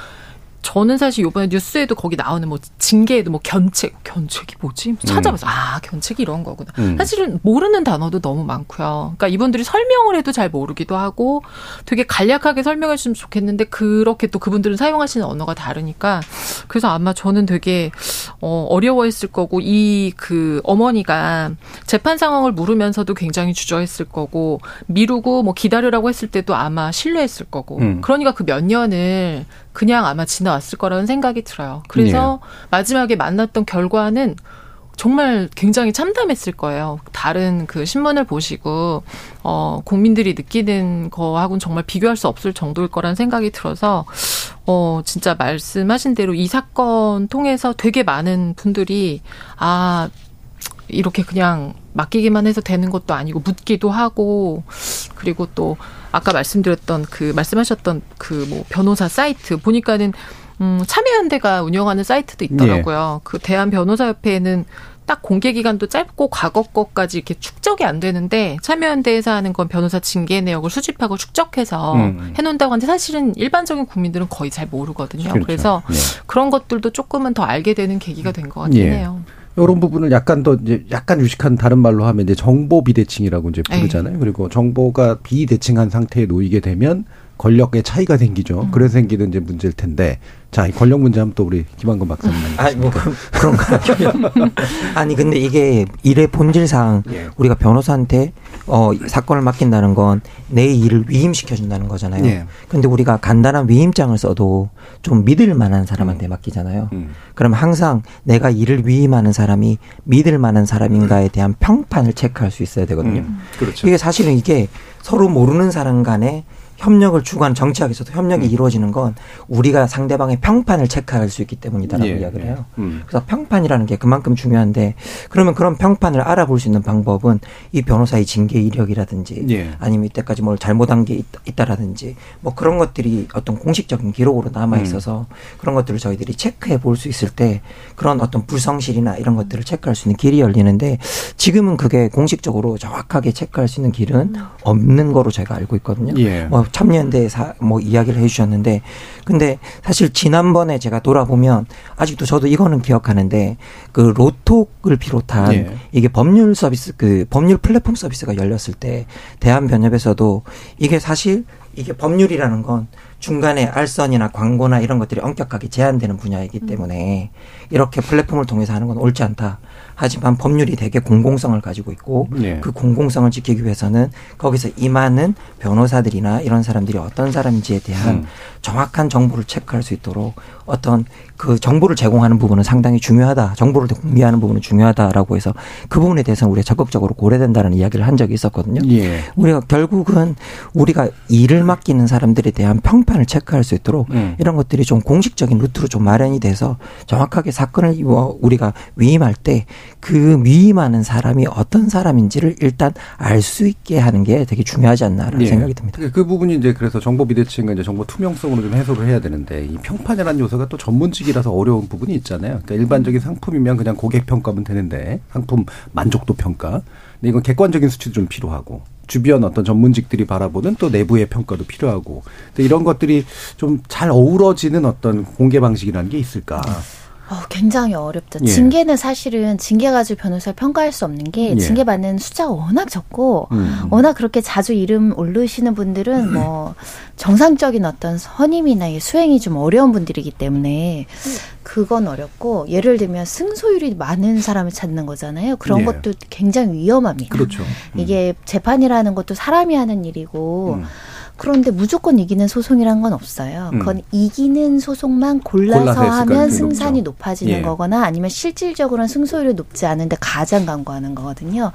저는 사실 요번에 뉴스에도 거기 나오는 뭐 징계에도 뭐 견책, 견책이 뭐지? 찾아봐서 음. 아 견책이 이런 거구나. 음. 사실은 모르는 단어도 너무 많고요. 그러니까 이분들이 설명을 해도 잘 모르기도 하고 되게 간략하게 설명해 주면 좋겠는데 그렇게 또 그분들은 사용하시는 언어가 다르니까 그래서 아마 저는 되게 어, 어려워했을 거고 이 그 어머니가 재판 상황을 물으면서도 굉장히 주저했을 거고 미루고 뭐 기다리라고 했을 때도 아마 신뢰했을 거고 음. 그러니까 그 몇 년을 그냥 아마 지나왔을 거라는 생각이 들어요. 그래서 예. 마지막에 만났던 결과는 정말 굉장히 참담했을 거예요. 다른 그 신문을 보시고 어 국민들이 느끼는 거하고는 정말 비교할 수 없을 정도일 거라는 생각이 들어서 어 진짜 말씀하신 대로 이 사건 통해서 되게 많은 분들이 아 이렇게 그냥 맡기기만 해서 되는 것도 아니고 묻기도 하고 그리고 또 아까 말씀드렸던 그 말씀하셨던 그 뭐 변호사 사이트 보니까는 음 참여연대가 운영하는 사이트도 있더라고요. 네. 그 대한 변호사협회에는 딱 공개 기간도 짧고 과거 것까지 이렇게 축적이 안 되는데 참여연대에서 하는 건 변호사 징계 내역을 수집하고 축적해서 음. 해놓는다고 하는데 사실은 일반적인 국민들은 거의 잘 모르거든요. 그렇죠. 그래서 네. 그런 것들도 조금은 더 알게 되는 계기가 된 것 같긴 예. 해요. 이런 부분을 약간 더 이제 약간 유식한 다른 말로 하면 이제 정보 비대칭이라고 이제 부르잖아요. 에이. 그리고 정보가 비대칭한 상태에 놓이게 되면 권력의 차이가 생기죠. 음. 그래서 생기는 이제 문제일 텐데. 자, 이 권력 문제 하면 또 우리 김한근 박사님. 아니, 뭐, 그런가. 아니, 근데 이게 일의 본질상 예. 우리가 변호사한테 어, 사건을 맡긴다는 건 내 일을 위임시켜준다는 거잖아요. 예. 근데 우리가 간단한 위임장을 써도 좀 믿을 만한 사람한테 음. 맡기잖아요. 음. 그럼 항상 내가 일을 위임하는 사람이 믿을 만한 사람인가에 대한 평판을 체크할 수 있어야 되거든요. 음. 그렇죠. 이게 사실은 이게 서로 모르는 사람 간에 협력을 추구하는 정치학에서도 협력이 음. 이루어지는 건 우리가 상대방의 평판을 체크할 수 있기 때문이다라고 예, 이야기를 해요. 예. 음. 그래서 평판이라는 게 그만큼 중요한데 그러면 그런 평판을 알아볼 수 있는 방법은 이 변호사의 징계 이력이라든지 예. 아니면 이때까지 뭘 잘못한 게 있다, 라든지뭐 그런 것들이 어떤 공식적인 기록으로 남아 음. 있어서 음. 그런 것들을 저희들이 체크해 볼 수 있을 때 그런 어떤 불성실이나 이런 것들을 체크할 수 있는 길이 열리는데 지금은 그게 공식적으로 정확하게 체크할 수 있는 길은 음. 없는 거로 제가 알고 있거든요. 예. 뭐 참여연대사 뭐 이야기를 해주셨는데 근데 사실 지난번에 제가 돌아보면 아직도 저도 이거는 기억하는데 그 로톡을 비롯한 예. 이게 법률 서비스 그 법률 플랫폼 서비스가 열렸을 때 대한변협에서도 이게 사실 이게 법률이라는 건 중간에 알선이나 광고나 이런 것들이 엄격하게 제한되는 분야이기 때문에 이렇게 플랫폼을 통해서 하는 건 옳지 않다. 하지만 법률이 되게 공공성을 가지고 있고 네. 그 공공성을 지키기 위해서는 거기서 임하는 변호사들이나 이런 사람들이 어떤 사람인지에 대한 음. 정확한 정보를 체크할 수 있도록 어떤 그 정보를 제공하는 부분은 상당히 중요하다. 정보를 공개하는 부분은 중요하다라고 해서 그 부분에 대해서는 우리가 적극적으로 고려된다는 이야기를 한 적이 있었거든요. 예. 우리가 결국은 우리가 일을 맡기는 사람들에 대한 평판을 체크할 수 있도록 음. 이런 것들이 좀 공식적인 루트로 좀 마련이 돼서 정확하게 사건을 우리가 위임할 때 그 위임하는 사람이 어떤 사람인지를 일단 알 수 있게 하는 게 되게 중요하지 않나라는 예. 생각이 듭니다. 그 부분이 이제 그래서 정보 비대칭과 이제 정보 투명성으로 좀 해소를 해야 되는데 이 평판이라는 요소가 또 전문직 이라서 어려운 부분이 있잖아요. 그러니까 일반적인 상품이면 그냥 고객 평가면 되는데 상품 만족도 평가. 근데 이건 객관적인 수치도 좀 필요하고 주변 어떤 전문직들이 바라보는 또 내부의 평가도 필요하고 이런 것들이 좀 잘 어우러지는 어떤 공개 방식이라는 게 있을까. 어, 굉장히 어렵죠. 예. 징계는 사실은 징계 가지고 변호사를 평가할 수 없는 게 예. 징계 받는 숫자가 워낙 적고 음. 워낙 그렇게 자주 이름 오르시는 분들은 뭐 정상적인 어떤 선임이나 수행이 좀 어려운 분들이기 때문에 그건 어렵고 예를 들면 승소율이 많은 사람을 찾는 거잖아요. 그런 예. 것도 굉장히 위험합니다. 그렇죠. 음. 이게 재판이라는 것도 사람이 하는 일이고 음. 그런데 무조건 이기는 소송이란 건 없어요. 음. 그건 이기는 소송만 골라서, 하면 승산이 높죠. 높아지는 예. 거거나 아니면 실질적으로는 승소율이 높지 않은데 가장 강구하는 거거든요.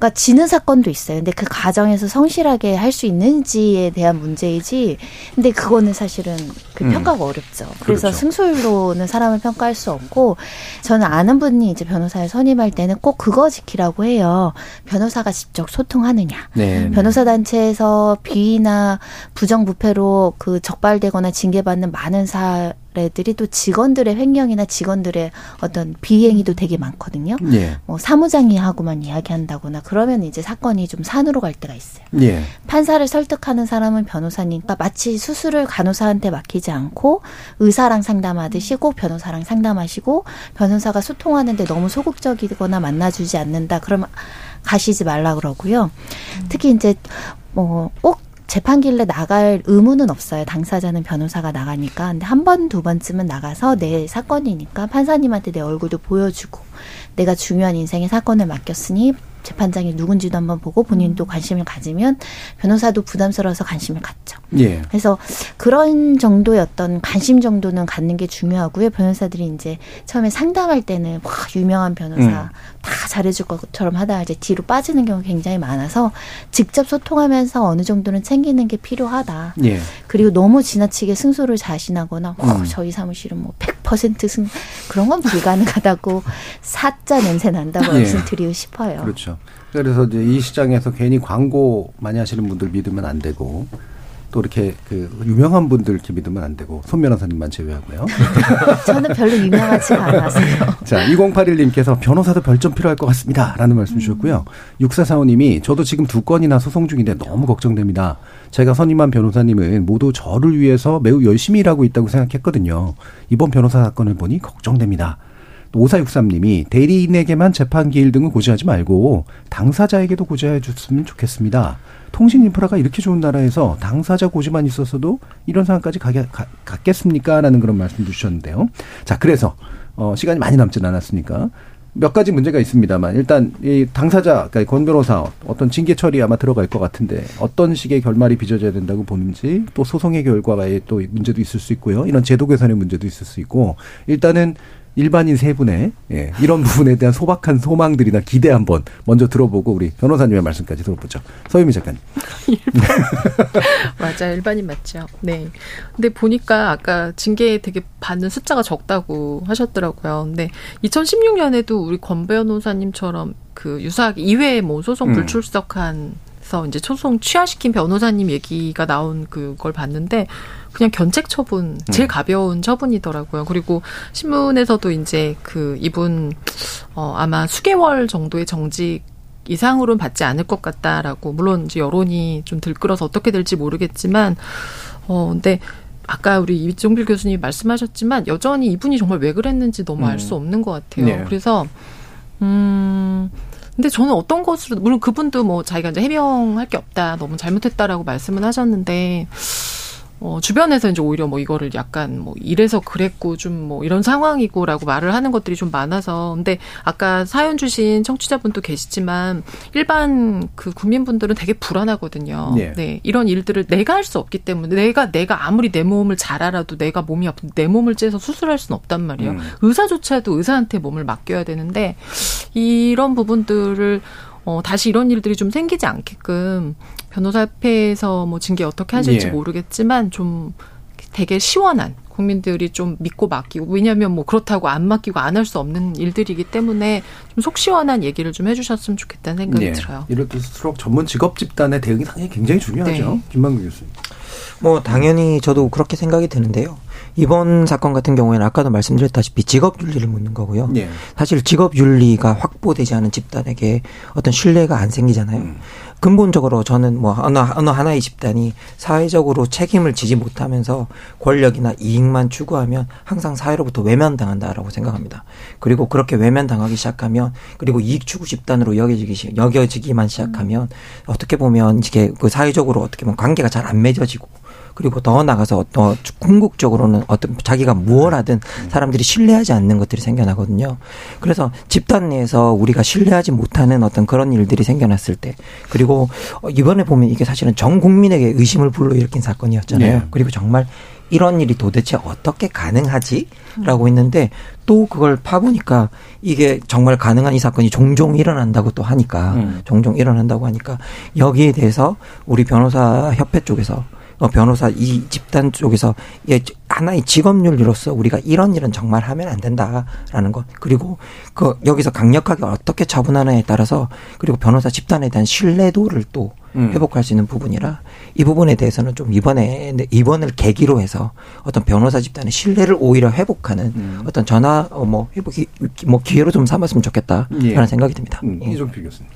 그러니까 지는 사건도 있어요. 근데 그 과정에서 성실하게 할 수 있는지에 대한 문제이지. 근데 그거는 사실은 그 음. 평가가 어렵죠. 그래서 그렇죠. 승소율로는 사람을 평가할 수 없고 저는 아는 분이 이제 변호사를 선임할 때는 꼭 그거 지키라고 해요. 변호사가 직접 소통하느냐. 네. 변호사 단체에서 비위나 부정부패로 그 적발되거나 징계받는 많은 사 애들이 또 직원들의 횡령이나 직원들의 어떤 비행위도 되게 많거든요. 예. 뭐 사무장이 하고만 이야기한다거나 그러면 이제 사건이 좀 산으로 갈 때가 있어요. 예. 판사를 설득하는 사람은 변호사니까 마치 수술을 간호사한테 맡기지 않고 의사랑 상담하듯이 꼭 변호사랑 상담하시고 변호사가 소통하는데 너무 소극적이거나 만나주지 않는다. 그러면 가시지 말라 그러고요. 특히 이제 뭐꼭 재판길래 나갈 의무는 없어요. 당사자는 변호사가 나가니까. 근데 한 번, 두 번쯤은 나가서 내 사건이니까 판사님한테 내 얼굴도 보여주고 내가 중요한 인생의 사건을 맡겼으니 재판장이 누군지도 한번 보고 본인도 관심을 가지면 변호사도 부담스러워서 관심을 갖죠. 예. 그래서 그런 정도의 어떤 관심 정도는 갖는 게 중요하고요. 변호사들이 이제 처음에 상담할 때는 와 유명한 변호사 음. 다 잘해줄 것처럼 하다가 이제 뒤로 빠지는 경우가 굉장히 많아서 직접 소통하면서 어느 정도는 챙기는 게 필요하다. 예. 그리고 너무 지나치게 승소를 자신하거나 어, 음. 저희 사무실은 뭐 100% 승, 그런 건 불가능하다고 사자 냄새 난다고 예. 말씀드리고 싶어요. 그렇죠. 그래서 이제 이 시장에서 괜히 광고 많이 하시는 분들 믿으면 안 되고 또 이렇게 그 유명한 분들 이렇게 믿으면 안 되고 손 변호사님만 제외하고요. 저는 별로 유명하지 않아서요. 자, 2081님께서 변호사도 별점 필요할 것 같습니다. 라는 말씀 주셨고요. 6445님이 저도 지금 두 건이나 소송 중인데 너무 걱정됩니다. 제가 선임한 변호사님은 모두 저를 위해서 매우 열심히 일하고 있다고 생각했거든요. 이번 변호사 사건을 보니 걱정됩니다. 또 5463님이 대리인에게만 재판 기일 등을 고지하지 말고 당사자에게도 고지해 줬으면 좋겠습니다. 통신 인프라가 이렇게 좋은 나라에서 당사자 고지만 있었어도 이런 상황까지 가게, 가, 갔겠습니까? 라는 그런 말씀도 주셨는데요. 자, 그래서, 어, 시간이 많이 남진 않았으니까 몇 가지 문제가 있습니다만 일단 이 당사자 그러니까 권 변호사 어떤 징계 처리 아마 들어갈 것 같은데 어떤 식의 결말이 빚어져야 된다고 보는지 또 소송의 결과에 또 문제도 있을 수 있고요 이런 제도 개선의 문제도 있을 수 있고 일단은 일반인 세 분의 예, 이런 부분에 대한 소박한 소망들이나 기대 한번 먼저 들어보고 우리 변호사님의 말씀까지 들어보죠. 서유미 작가님. 맞아요. 일반인 맞죠. 네. 근데 보니까 아까 징계 되게 받는 숫자가 적다고 하셨더라고요. 근데 2016년에도 우리 권 변호사님처럼 그 유사하게 2회 뭐 소송 음. 불출석한 음. 서 이제 소송 취하시킨 변호사님 얘기가 나온 그걸 봤는데 그냥 견책 처분 제일 음. 가벼운 처분이더라고요. 그리고 신문에서도 이제 그 이분 어 아마 수개월 정도의 정직 이상으로는 받지 않을 것 같다라고 물론 이제 여론이 좀 들끓어서 어떻게 될지 모르겠지만 어 근데 아까 우리 이종필 교수님 말씀하셨지만 여전히 이분이 정말 왜 그랬는지 너무 음. 알수 없는 것 같아요. 네. 그래서 음 근데 저는 어떤 것으로 물론 그분도 뭐 자기가 이제 해명할 게 없다 너무 잘못했다라고 말씀은 하셨는데 어, 주변에서 이제 오히려 뭐 이거를 약간 뭐 이래서 그랬고 좀 뭐 이런 상황이고라고 말을 하는 것들이 좀 많아서 근데 아까 사연 주신 청취자분도 계시지만 일반 그 국민분들은 되게 불안하거든요. 네. 네. 이런 일들을 내가 할 수 없기 때문에 내가 내가 아무리 내 몸을 잘 알아도 내가 몸이 아픈데 내 몸을 째서 수술할 수는 없단 말이에요. 음. 의사조차도 의사한테 몸을 맡겨야 되는데 이런 부분들을 어, 다시 이런 일들이 좀 생기지 않게끔 변호사협회에서 뭐 징계 어떻게 하실지 예. 모르겠지만 좀 되게 시원한 국민들이 좀 믿고 맡기고 왜냐하면 뭐 그렇다고 안 맡기고 안 할 수 없는 일들이기 때문에 좀 속 시원한 얘기를 좀 해주셨으면 좋겠다는 생각이 네. 들어요. 이럴수록 전문 직업 집단의 대응이 상당히 굉장히 중요하죠. 네. 김만규 교수님. 뭐 당연히 저도 그렇게 생각이 드는데요. 이번 사건 같은 경우에는 아까도 말씀드렸다시피 직업 윤리를 묻는 거고요. 예. 사실 직업 윤리가 확보되지 않은 집단에게 어떤 신뢰가 안 생기잖아요. 음. 근본적으로 저는 뭐 어느, 어느 하나의 집단이 사회적으로 책임을 지지 못하면서 권력이나 이익만 추구하면 항상 사회로부터 외면당한다라고 생각합니다. 그리고 그렇게 외면당하기 시작하면 그리고 이익 추구 집단으로 여겨지기 여겨지기만 시작하면 어떻게 보면 이게 그 사회적으로 어떻게 보면 관계가 잘 안 맺어지고 그리고 더 나가서 더 궁극적으로는 어떤 자기가 무엇 하든 사람들이 신뢰하지 않는 것들이 생겨나거든요. 그래서 집단 내에서 우리가 신뢰하지 못하는 어떤 그런 일들이 생겨났을 때 그리고 이번에 보면 이게 사실은 전 국민에게 의심을 불러일으킨 사건이었잖아요. 네. 그리고 정말 이런 일이 도대체 어떻게 가능하지? 라고 했는데 또 그걸 파보니까 이게 정말 가능한 이 사건이 종종 일어난다고 또 하니까 음. 종종 일어난다고 하니까 여기에 대해서 우리 변호사 협회 쪽에서 어, 변호사 이 집단 쪽에서 예, 하나의 직업윤리로서 우리가 이런 일은 정말 하면 안 된다라는 것 그리고 그 여기서 강력하게 어떻게 처분하느냐에 따라서 그리고 변호사 집단에 대한 신뢰도를 또 음. 회복할 수 있는 부분이라 이 부분에 대해서는 좀 이번에 이번을 계기로 해서 어떤 변호사 집단의 신뢰를 오히려 회복하는 음. 어떤 전화 어, 뭐 회복이 뭐 기회로 좀 삼았으면 좋겠다라는 예. 생각이 듭니다. 음, 이종필 교수님.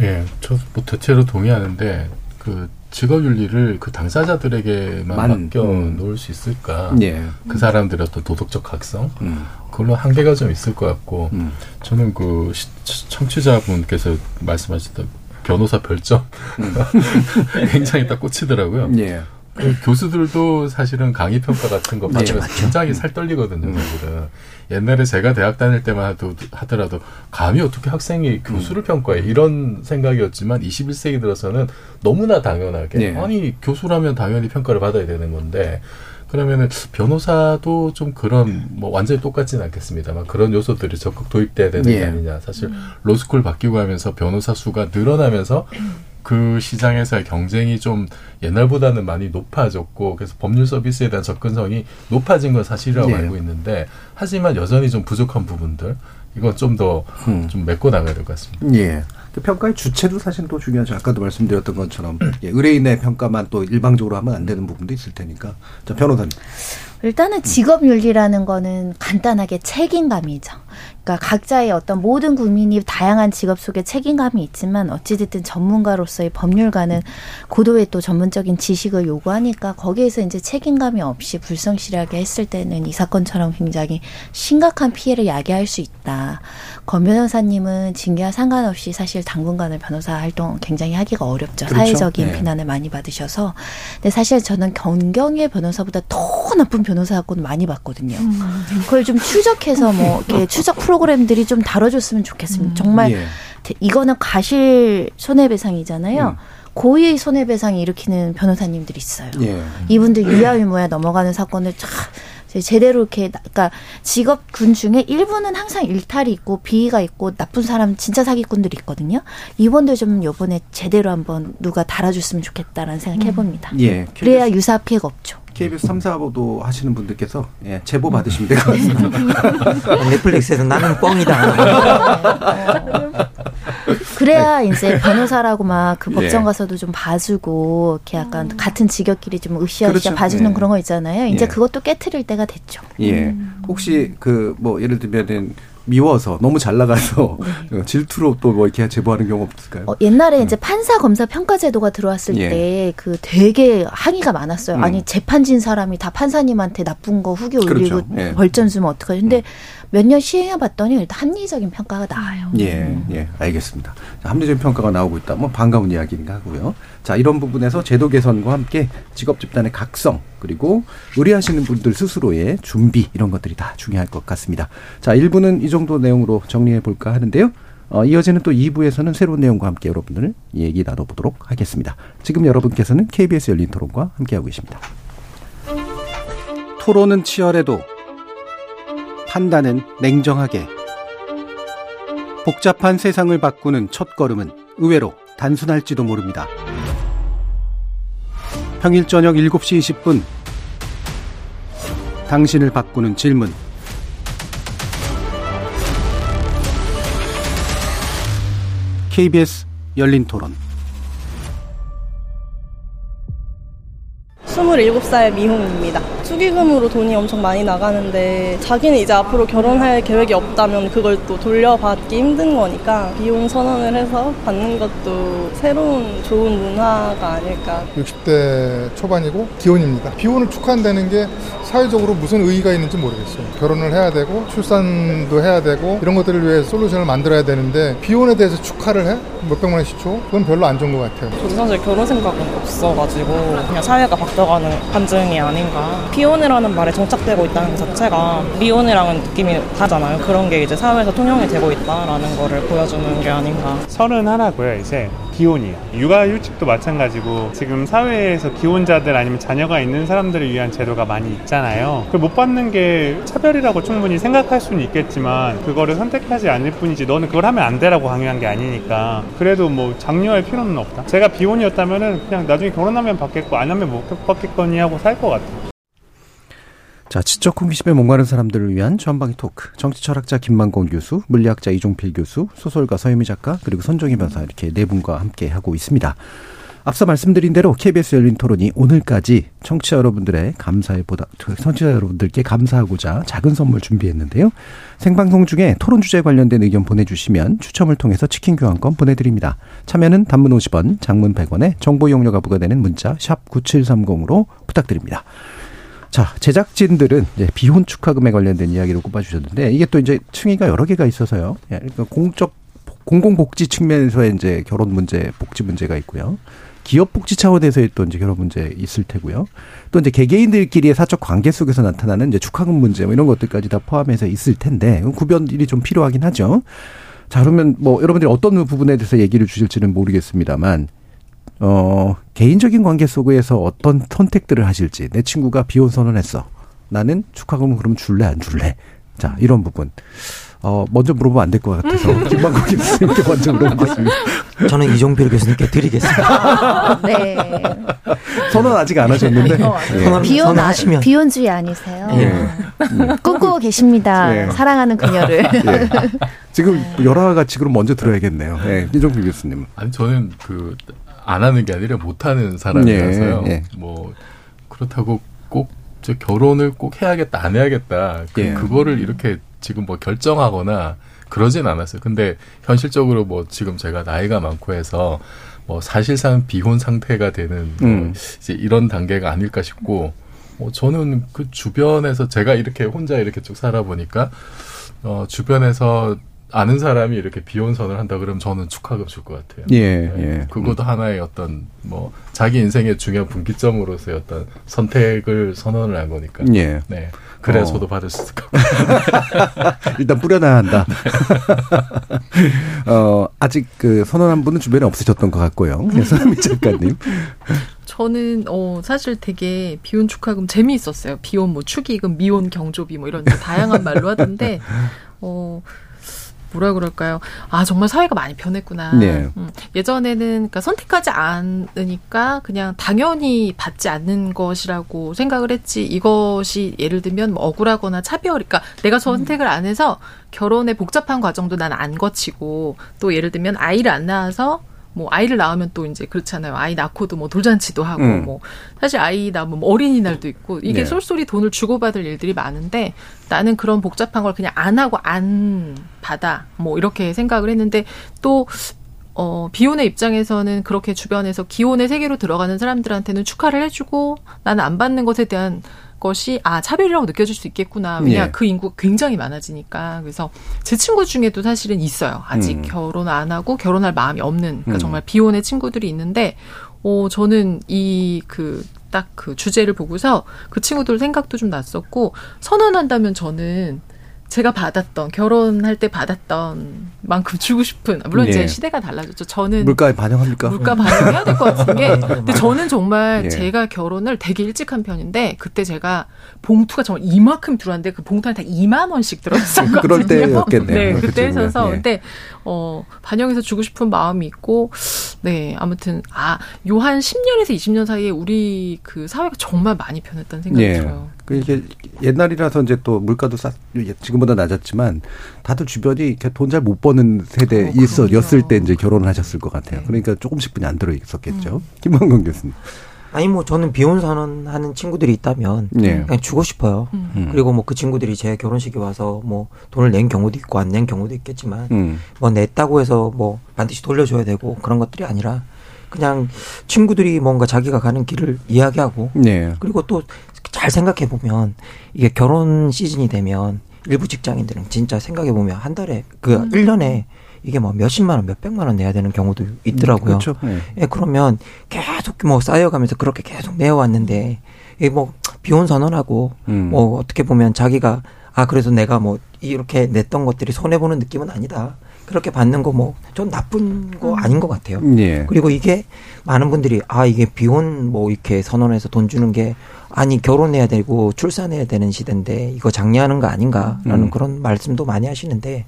예, 저뭐 대체로 동의하는데 그 직업 윤리를 그 당사자들에게만 만, 맡겨 음. 놓을 수 있을까? 예. 그 사람들의 어떤 도덕적 각성, 음. 그걸로 한계가 좀 있을 것 같고, 음. 저는 그 청취자분께서 말씀하셨던 변호사 별점 음. 굉장히 딱 꽂히더라고요. 예. 그 교수들도 사실은 강의 평가 같은 거 네, 굉장히 살 떨리거든요. 음. 사실은 옛날에 제가 대학 다닐 때만 하더라도 감히 어떻게 학생이 교수를 음. 평가해 이런 생각이었지만 21세기 들어서는 너무나 당연하게 네. 아니 교수라면 당연히 평가를 받아야 되는 건데 그러면은 변호사도 좀 그런 뭐 완전히 똑같지는 않겠습니다만 그런 요소들이 적극 도입돼야 되는 게 예. 아니냐. 사실 음. 로스쿨 바뀌고 하면서 변호사 수가 늘어나면서 그 시장에서의 경쟁이 좀 옛날보다는 많이 높아졌고 그래서 법률 서비스에 대한 접근성이 높아진 건 사실이라고 예. 알고 있는데 하지만 여전히 좀 부족한 부분들 이건 좀 더좀 음. 좀 메꿔 나가야 될 것 같습니다. 예. 그 평가의 주체도 사실 또 중요하죠. 아까도 말씀드렸던 것처럼 예, 의뢰인의 평가만 또 일방적으로 하면 안 되는 부분도 있을 테니까. 자, 변호사님. 일단은 직업 윤리라는 거는 간단하게 책임감이죠. 그러니까 각자의 어떤 모든 국민이 다양한 직업 속에 책임감이 있지만 어찌됐든 전문가로서의 법률가는 고도의 또 전문적인 지식을 요구하니까 거기에서 이제 책임감이 없이 불성실하게 했을 때는 이 사건처럼 굉장히 심각한 피해를 야기할 수 있다. 권 변호사님은 징계와 상관없이 사실 당분간을 변호사 활동 굉장히 하기가 어렵죠. 그렇죠? 사회적인 네. 비난을 많이 받으셔서. 근데 사실 저는 경경의 변호사보다 더 나쁜 변호사 사건 많이 봤거든요. 음. 그걸 좀 추적해서 뭐 이렇게 추적 프로그램들이 좀 다뤄줬으면 좋겠습니다. 음. 정말 예. 이거는 가실 손해배상이잖아요. 음. 고의 손해배상이 일으키는 변호사님들이 있어요. 예. 이분들 유야유모야 넘어가는 사건을 참 제대로 이렇게 그러니까 직업군 중에 일부는 항상 일탈이 있고 비위가 있고 나쁜 사람 진짜 사기꾼들이 있거든요. 이번도 좀 요번에 제대로 한번 누가 달아줬으면 좋겠다라는 생각 해봅니다. 음. 예. 그래야 유사 피해가 없죠. KBS 3, 4보도 하시는 분들께서 예, 제보 받으시면 될 것 같습니다. 넷플릭스에서 나는 뻥이다. 그래야 이제 변호사라고 막 그 법정 가서도 좀 봐주고 이렇게 약간 음. 같은 직업끼리 좀 으쌰으쌰 그렇죠. 봐주는 네. 그런 거 있잖아요. 이제 예. 그것도 깨트릴 때가 됐죠. 예. 음. 혹시 그 뭐 예를 들면은 미워서 너무 잘 나가서 네. 어, 질투로 또 뭐 이렇게 제보하는 경우 없을까요? 어, 옛날에 음. 이제 판사 검사 평가 제도가 들어왔을 예. 때그 되게 항의가 많았어요. 음. 아니 재판진 사람이 다 판사님한테 나쁜 거 후기 올리고 그렇죠. 예. 벌점 주면 어떡하지? 근데 음. 몇 년 시행해 봤더니 일단 합리적인 평가가 나와요. 예, 음. 예, 알겠습니다. 자, 합리적인 평가가 나오고 있다. 뭐 반가운 이야기인가 하고요. 자, 이런 부분에서 제도 개선과 함께 직업 집단의 각성 그리고 의뢰하시는 분들 스스로의 준비 이런 것들이 다 중요할 것 같습니다. 자, 1부는 이 정도 내용으로 정리해 볼까 하는데요. 어, 이어지는 또 2부에서는 새로운 내용과 함께 여러분들 얘기 나눠보도록 하겠습니다. 지금 여러분께서는 KBS 열린 토론과 함께하고 계십니다. 토론은 치열해도 판단은 냉정하게. 복잡한 세상을 바꾸는 첫 걸음은 의외로 단순할지도 모릅니다. 평일 저녁 7시 20분. 당신을 바꾸는 질문. KBS 열린 토론. 27살 미혼입니다. 축의금으로 돈이 엄청 많이 나가는데 자기는 이제 앞으로 결혼할 계획이 없다면 그걸 또 돌려받기 힘든 거니까 비혼 선언을 해서 받는 것도 새로운 좋은 문화가 아닐까. 60대 초반이고 기혼입니다. 비혼을 축하한다는 게 사회적으로 무슨 의의가 있는지 모르겠어요. 결혼을 해야 되고 출산도 해야 되고 이런 것들을 위해 솔루션을 만들어야 되는데 비혼에 대해서 축하를 해? 몇백만 원씩 줘? 그건 별로 안 좋은 것 같아요. 저는 사실 결혼 생각은 없어가지고 그냥 사회가 바뀌어가 는 반증이 아닌가. 비혼이라는 말에 정착되고 있다는 것 자체가 미혼이랑은 느낌이 다잖아요. 그런 게 이제 사회에서 통용이 되고 있다라는 거를 보여주는 게 아닌가. 서른 하나고요, 이제. 기혼이에요. 육아 휴직도 마찬가지고 지금 사회에서 기혼자들 아니면 자녀가 있는 사람들을 위한 제도가 많이 있잖아요. 그걸 못 받는 게 차별이라고 충분히 생각할 수는 있겠지만 그거를 선택하지 않을 뿐이지 너는 그걸 하면 안 되라고 강요한 게 아니니까 그래도 뭐 장려할 필요는 없다. 제가 비혼이었다면은 그냥 나중에 결혼하면 받겠고 안 하면 못 받 겠거니 하고 살 것 같아요. 자, 지적 호기심에 목마른 사람들을 위한 전방위 토크. 정치 철학자 김만곤 교수, 물리학자 이종필 교수, 소설가 서유미 작가, 그리고 손정희 변사 이렇게 네 분과 함께 하고 있습니다. 앞서 말씀드린 대로 KBS 열린 토론이 오늘까지 청취자 여러분들의 감사에 보다 청취자 여러분들께 감사하고자 작은 선물 준비했는데요. 생방송 중에 토론 주제 관련된 의견 보내주시면 추첨을 통해서 치킨 교환권 보내드립니다. 참여는 단문 50원, 장문 100원에 정보 이용료가 부과되는 문자 샵 9730으로 부탁드립니다. 자, 제작진들은 이제 비혼 축하금에 관련된 이야기를 꼽아주셨는데 이게 또 이제 층위가 여러 개가 있어서요. 예, 그러니까 공적 공공복지 측면에서의 이제 결혼 문제, 복지 문제가 있고요. 기업 복지 차원에서의 또 이제 결혼 문제 있을 테고요. 또 이제 개개인들끼리의 사적 관계 속에서 나타나는 이제 축하금 문제 뭐 이런 것들까지 다 포함해서 있을 텐데 구별이 좀 필요하긴 하죠. 자, 그러면 뭐 여러분들이 어떤 부분에 대해서 얘기를 주실지는 모르겠습니다만 어, 개인적인 관계 속에서 어떤 선택들을 하실지. 내 친구가 비혼 선언했어. 나는 축하금 그럼 줄래, 안 줄래? 자, 이런 부분. 어, 먼저 물어보면 안 될 것 같아서. 김만국 교수님께 먼저 물어보겠습니다. 저는 이종필 교수님께 드리겠습니다. 네. 선언 아직 안 하셨는데. 예. 비혼, 선언하시면. 비혼주의 아니세요? 예. 음. 꿈꾸고 계십니다. 예. 사랑하는 그녀를. 예. 지금 여러 가지 그럼 먼저 들어야겠네요. 예. 이종필 교수님. 아니, 저는 그, 안 하는 게 아니라 못 하는 사람이라서요. 뭐 그렇다고 꼭저 결혼을 꼭 해야겠다 안 해야겠다 그, 예. 그거를 이렇게 지금 뭐 결정하거나 그러진 않았어요. 근데 현실적으로 뭐 지금 제가 나이가 많고 해서 뭐 사실상 비혼 상태가 되는 뭐 음. 이제 이런 단계가 아닐까 싶고 뭐 저는 그 주변에서 제가 이렇게 혼자 이렇게 쭉 살아보니까 어 주변에서 아는 사람이 이렇게 비혼선을 한다 그러면 저는 축하금 줄 것 같아요. 예, 네. 예. 그것도 음. 하나의 어떤 뭐 자기 인생의 중요한 분기점으로서의 어떤 선택을 선언을 한 거니까. 예. 네. 그래야 어. 저도 받을 수 있을 것 같아요. 일단 뿌려놔야 한다. 어, 아직 그 선언한 분은 주변에 없으셨던 것 같고요. 서미 작가님. 저는 어 사실 되게 비혼 축하금 재미있었어요. 비혼 뭐 축의금, 미혼 경조비 뭐 이런 다양한 말로 하던데 어 뭐라 그럴까요? 아 정말 사회가 많이 변했구나. 네. 음, 예전에는 그러니까 선택하지 않으니까 그냥 당연히 받지 않는 것이라고 생각을 했지. 이것이 예를 들면 뭐 억울하거나 차별, 그러니까 내가 선택을 안 해서 결혼의 복잡한 과정도 난 안 거치고 또 예를 들면 아이를 안 낳아서 뭐 아이를 낳으면 또 이제 그렇잖아요. 아이 낳고도 뭐 돌잔치도 하고 음. 뭐 사실 아이 낳으면 뭐 어린이날도 있고 이게 네. 쏠쏠이 돈을 주고받을 일들이 많은데 나는 그런 복잡한 걸 그냥 안 하고 안 받아 뭐 이렇게 생각을 했는데 또 어, 비혼의 입장에서는 그렇게 주변에서 기혼의 세계로 들어가는 사람들한테는 축하를 해주고 나는 안 받는 것에 대한 것이 아 차별이라고 느껴질 수 있겠구나. 왜냐 예. 그 인구가 굉장히 많아지니까. 그래서 제 친구 중에도 사실은 있어요. 아직 음. 결혼 안 하고 결혼할 마음이 없는 그러니까 음. 정말 비혼의 친구들이 있는데 어 저는 이 그 딱그 그 주제를 보고서 그 친구들 생각도 좀 났었고 선언한다면 저는 제가 받았던 결혼할 때 받았던 만큼 주고 싶은 물론 네. 이제 시대가 달라졌죠. 저는 물가에 반영합니까? 물가 반영해야 될 것 같은 게 근데 저는 정말 네. 제가 결혼을 되게 일찍 한 편인데 그때 제가 봉투가 정말 이만큼 들어왔는데 그 봉투 한테 2만 원씩 들어있었거든요. 그럴 때였겠네요. 네, 그때 있어서 네. 근데 어 반영해서 주고 싶은 마음이 있고 네 아무튼 아요 한 10년에서 20년 사이에 우리 그 사회가 정말 많이 변했다는 생각이 네. 들어요. 그 이게 옛날이라서 이제 또 물가도 싸 지금보다 낮았지만 다들 주변이 이렇게 돈 잘 못 버는 세대 어, 있어였을 때 이제 결혼을 하셨을 것 같아요. 네. 그러니까 조금씩 분이 안 들어 있었겠죠. 음. 김만건 교수님. 아니 뭐 저는 비혼 선언하는 친구들이 있다면 네. 그냥 주고 싶어요. 음. 그리고 뭐 그 친구들이 제 결혼식에 와서 뭐 돈을 낸 경우도 있고 안 낸 경우도 있겠지만 음. 뭐 냈다고 해서 뭐 반드시 돌려줘야 되고 그런 것들이 아니라 그냥 친구들이 뭔가 자기가 가는 길을 이야기하고 네. 그리고 또 잘 생각해 보면 이게 결혼 시즌이 되면 일부 직장인들은 진짜 생각해 보면 한 달에 그 음. 1년에 이게 뭐 몇십만 원, 몇백만 원 내야 되는 경우도 있더라고요. 그렇죠. 네. 예, 그러면 계속 뭐 쌓여가면서 그렇게 계속 내어왔는데 이게 뭐 비혼 선언하고 음. 뭐 어떻게 보면 자기가 아 그래서 내가 뭐 이렇게 냈던 것들이 손해 보는 느낌은 아니다. 그렇게 받는 거 뭐 전 나쁜 거 음. 아닌 것 같아요. 예. 그리고 이게 많은 분들이 아 이게 비혼 뭐 이렇게 선언해서 돈 주는 게 아니 결혼해야 되고 출산해야 되는 시대인데 이거 장려하는 거 아닌가라는 음. 그런 말씀도 많이 하시는데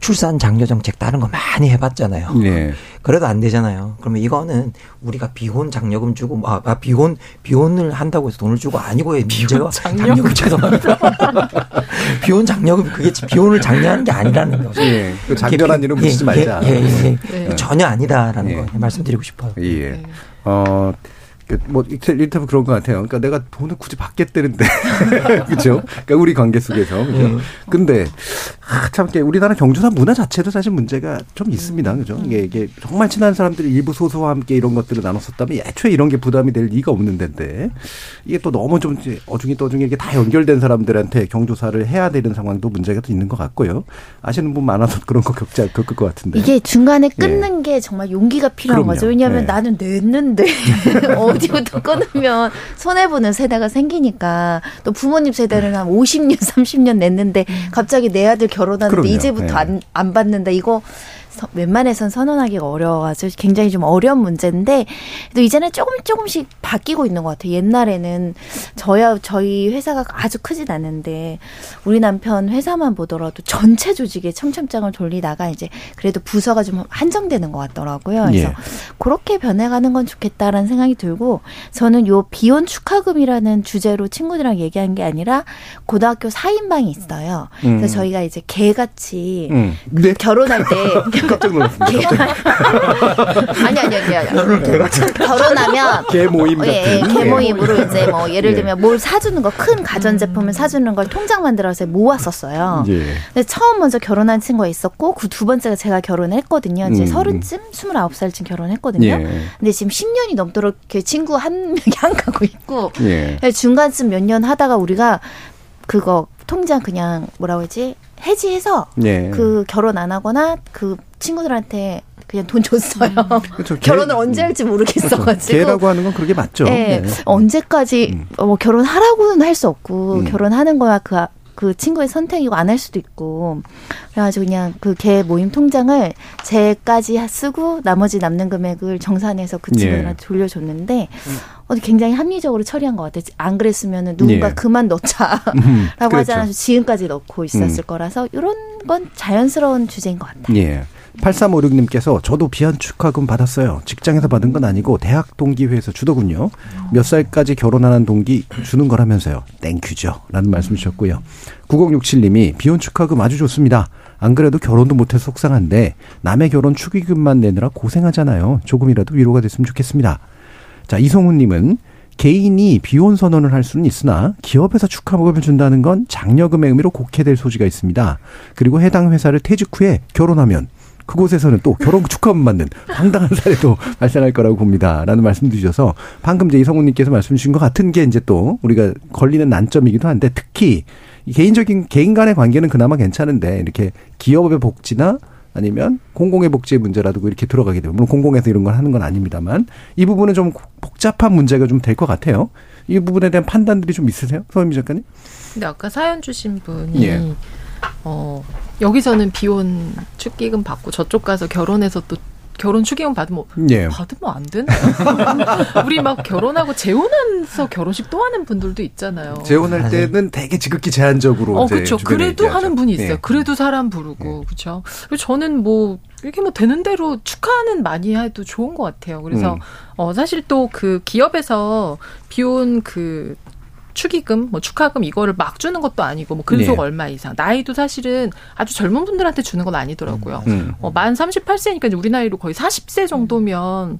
출산 장려 정책 다른 거 많이 해봤잖아요. 네. 그래도 안 되잖아요. 그러면 이거는 우리가 비혼 장려금 주고 아, 아 비혼 비혼을 한다고 해서 돈을 주고 아니고의 문제가 장려금 죄송합니다. 비혼 장려금 그게 비혼을 장려하는 게 아니라는 거죠. 예. 그 장려란 이름 붙이지 말자. 예, 예, 예. 네. 전혀 아니다라는 예. 거 말씀드리고 싶어요. 예. 네. 어. 그뭐 일테면 그런 것 같아요. 그러니까 내가 돈을 굳이 받겠다는데 그렇죠. 그러니까 우리 관계 속에서 그죠. 음. 근데 아, 참 우리나라 경조사 문화 자체도 사실 문제가 좀 있습니다. 그죠. 이게, 이게 정말 친한 사람들이 일부 소수와 함께 이런 것들을 나눴었다면 애초에 이런 게 부담이 될 리가 없는 데인데 이게 또 너무 좀 어중이 떠중이 이게 다 연결된 사람들한테 경조사를 해야 되는 상황도 문제가 또 있는 것 같고요. 아시는 분 많아서 그런 거 겪지 겪을 것 같은데 이게 중간에 끊는 예. 게 정말 용기가 필요한 그럼요. 거죠. 왜냐하면 예. 나는 냈는데 어디부터 끊으면 손해보는 세대가 생기니까 또 부모님 세대는 한 50년, 30년 냈는데 갑자기 내 아들 결혼하는데 그럼요. 이제부터 네. 안, 안 받는다. 이거 웬만해선 선언하기가 어려워가지고 굉장히 좀 어려운 문제인데 또 이제는 조금 조금씩 바뀌고 있는 것 같아요. 옛날에는 저야 저희 회사가 아주 크진 않은데 우리 남편 회사만 보더라도 전체 조직에 청첩장을 돌리다가 이제 그래도 부서가 좀 한정되는 것 같더라고요. 그래서 예. 그렇게 변해가는 건 좋겠다라는 생각이 들고 저는 요 비혼 축하금이라는 주제로 친구들이랑 얘기한 게 아니라 고등학교 4인방이 있어요. 음. 그래서 저희가 이제 개같이 음. 네? 결혼할 때 깜짝 놀랐습니다. 아니 아니 아니 아니. 결혼하면 개 모임 같은. 예, 개 모임으로 이제 뭐 예를 예. 들면 뭘 사주는 거 큰 가전 제품을 사주는 걸 통장 만들어서 모았었어요. 예. 근데 처음 먼저 결혼한 친구가 있었고 그 두 번째가 제가 결혼했거든요. 이제 음. 서른쯤 스물아홉 살쯤 결혼했거든요. 예. 근데 지금 10년이 넘도록 그 친구 한 명이 안 가고 있고 예. 중간쯤 몇 년 하다가 우리가 그거 통장 그냥 뭐라고 하지 해지해서 예. 그 결혼 안 하거나 그 친구들한테 그냥 돈 줬어요. 음. 그렇죠. 결혼을 언제 할지 모르겠어가지고. 개라고 하는 건 그게 맞죠. 네. 네. 언제까지 음. 뭐 결혼하라고는 할 수 없고 음. 결혼하는 거야 그 그 친구의 선택이고 안 할 수도 있고 그래가지고 그냥 그 개 모임 통장을 제까지 쓰고 나머지 남는 금액을 정산해서 그 친구들한테 예. 돌려줬는데 어 굉장히 합리적으로 처리한 것 같아요. 안 그랬으면은 누군가 예. 그만 넣자라고 음, 그렇죠. 하지 않아서 지금까지 넣고 있었을 음. 거라서 이런 건 자연스러운 주제인 것 같아요. 예. 8356님께서 저도 비혼 축하금 받았어요. 직장에서 받은 건 아니고 대학 동기회에서 주더군요. 몇 살까지 결혼하는 동기 주는 거라면서요. thank you죠. 라는 말씀 주셨고요. 9067님이 비혼 축하금 아주 좋습니다. 안 그래도 결혼도 못해서 속상한데 남의 결혼 축의금만 내느라 고생하잖아요. 조금이라도 위로가 됐으면 좋겠습니다. 자, 이성훈님은 개인이 비혼 선언을 할 수는 있으나 기업에서 축하금을 준다는 건 장려금의 의미로 곡해될 소지가 있습니다. 그리고 해당 회사를 퇴직 후에 결혼하면 그곳에서는 또 결혼 축하금 받는 황당한 사례도 발생할 거라고 봅니다. 라는 말씀 주셔서 방금 이제 이성훈님께서 말씀 주신 것 같은 게 이제 또 우리가 걸리는 난점이기도 한데 특히 개인적인 개인 간의 관계는 그나마 괜찮은데 이렇게 기업의 복지나 아니면 공공의 복지의 문제라도 이렇게 들어가게 되면 물론 공공에서 이런 걸 하는 건 아닙니다만 이 부분은 좀 복잡한 문제가 좀 될 것 같아요. 이 부분에 대한 판단들이 좀 있으세요, 서현미 작가님? 근데 아까 사연 주신 분이 예. 어, 여기서는 비혼 축기금 받고 저쪽 가서 결혼해서 또 결혼 축의금 받으면 예. 받으면 안 되나요? 우리 막 결혼하고 재혼해서 결혼식 또 하는 분들도 있잖아요. 재혼할 때는 되게 지극히 제한적으로. 어, 그렇죠. 그래도 얘기하죠. 하는 분이 있어요. 예. 그래도 사람 부르고, 예. 그렇죠. 저는 뭐 이렇게 뭐 되는 대로 축하는 많이 해도 좋은 것 같아요. 그래서 음. 어 사실 또 그 기업에서 비혼 그 축의금, 뭐 축하금 이거를 막 주는 것도 아니고 뭐 근속 네. 얼마 이상. 나이도 사실은 아주 젊은 분들한테 주는 건 아니더라고요. 음. 어, 만 38세니까 이제 우리 나이로 거의 40세 정도면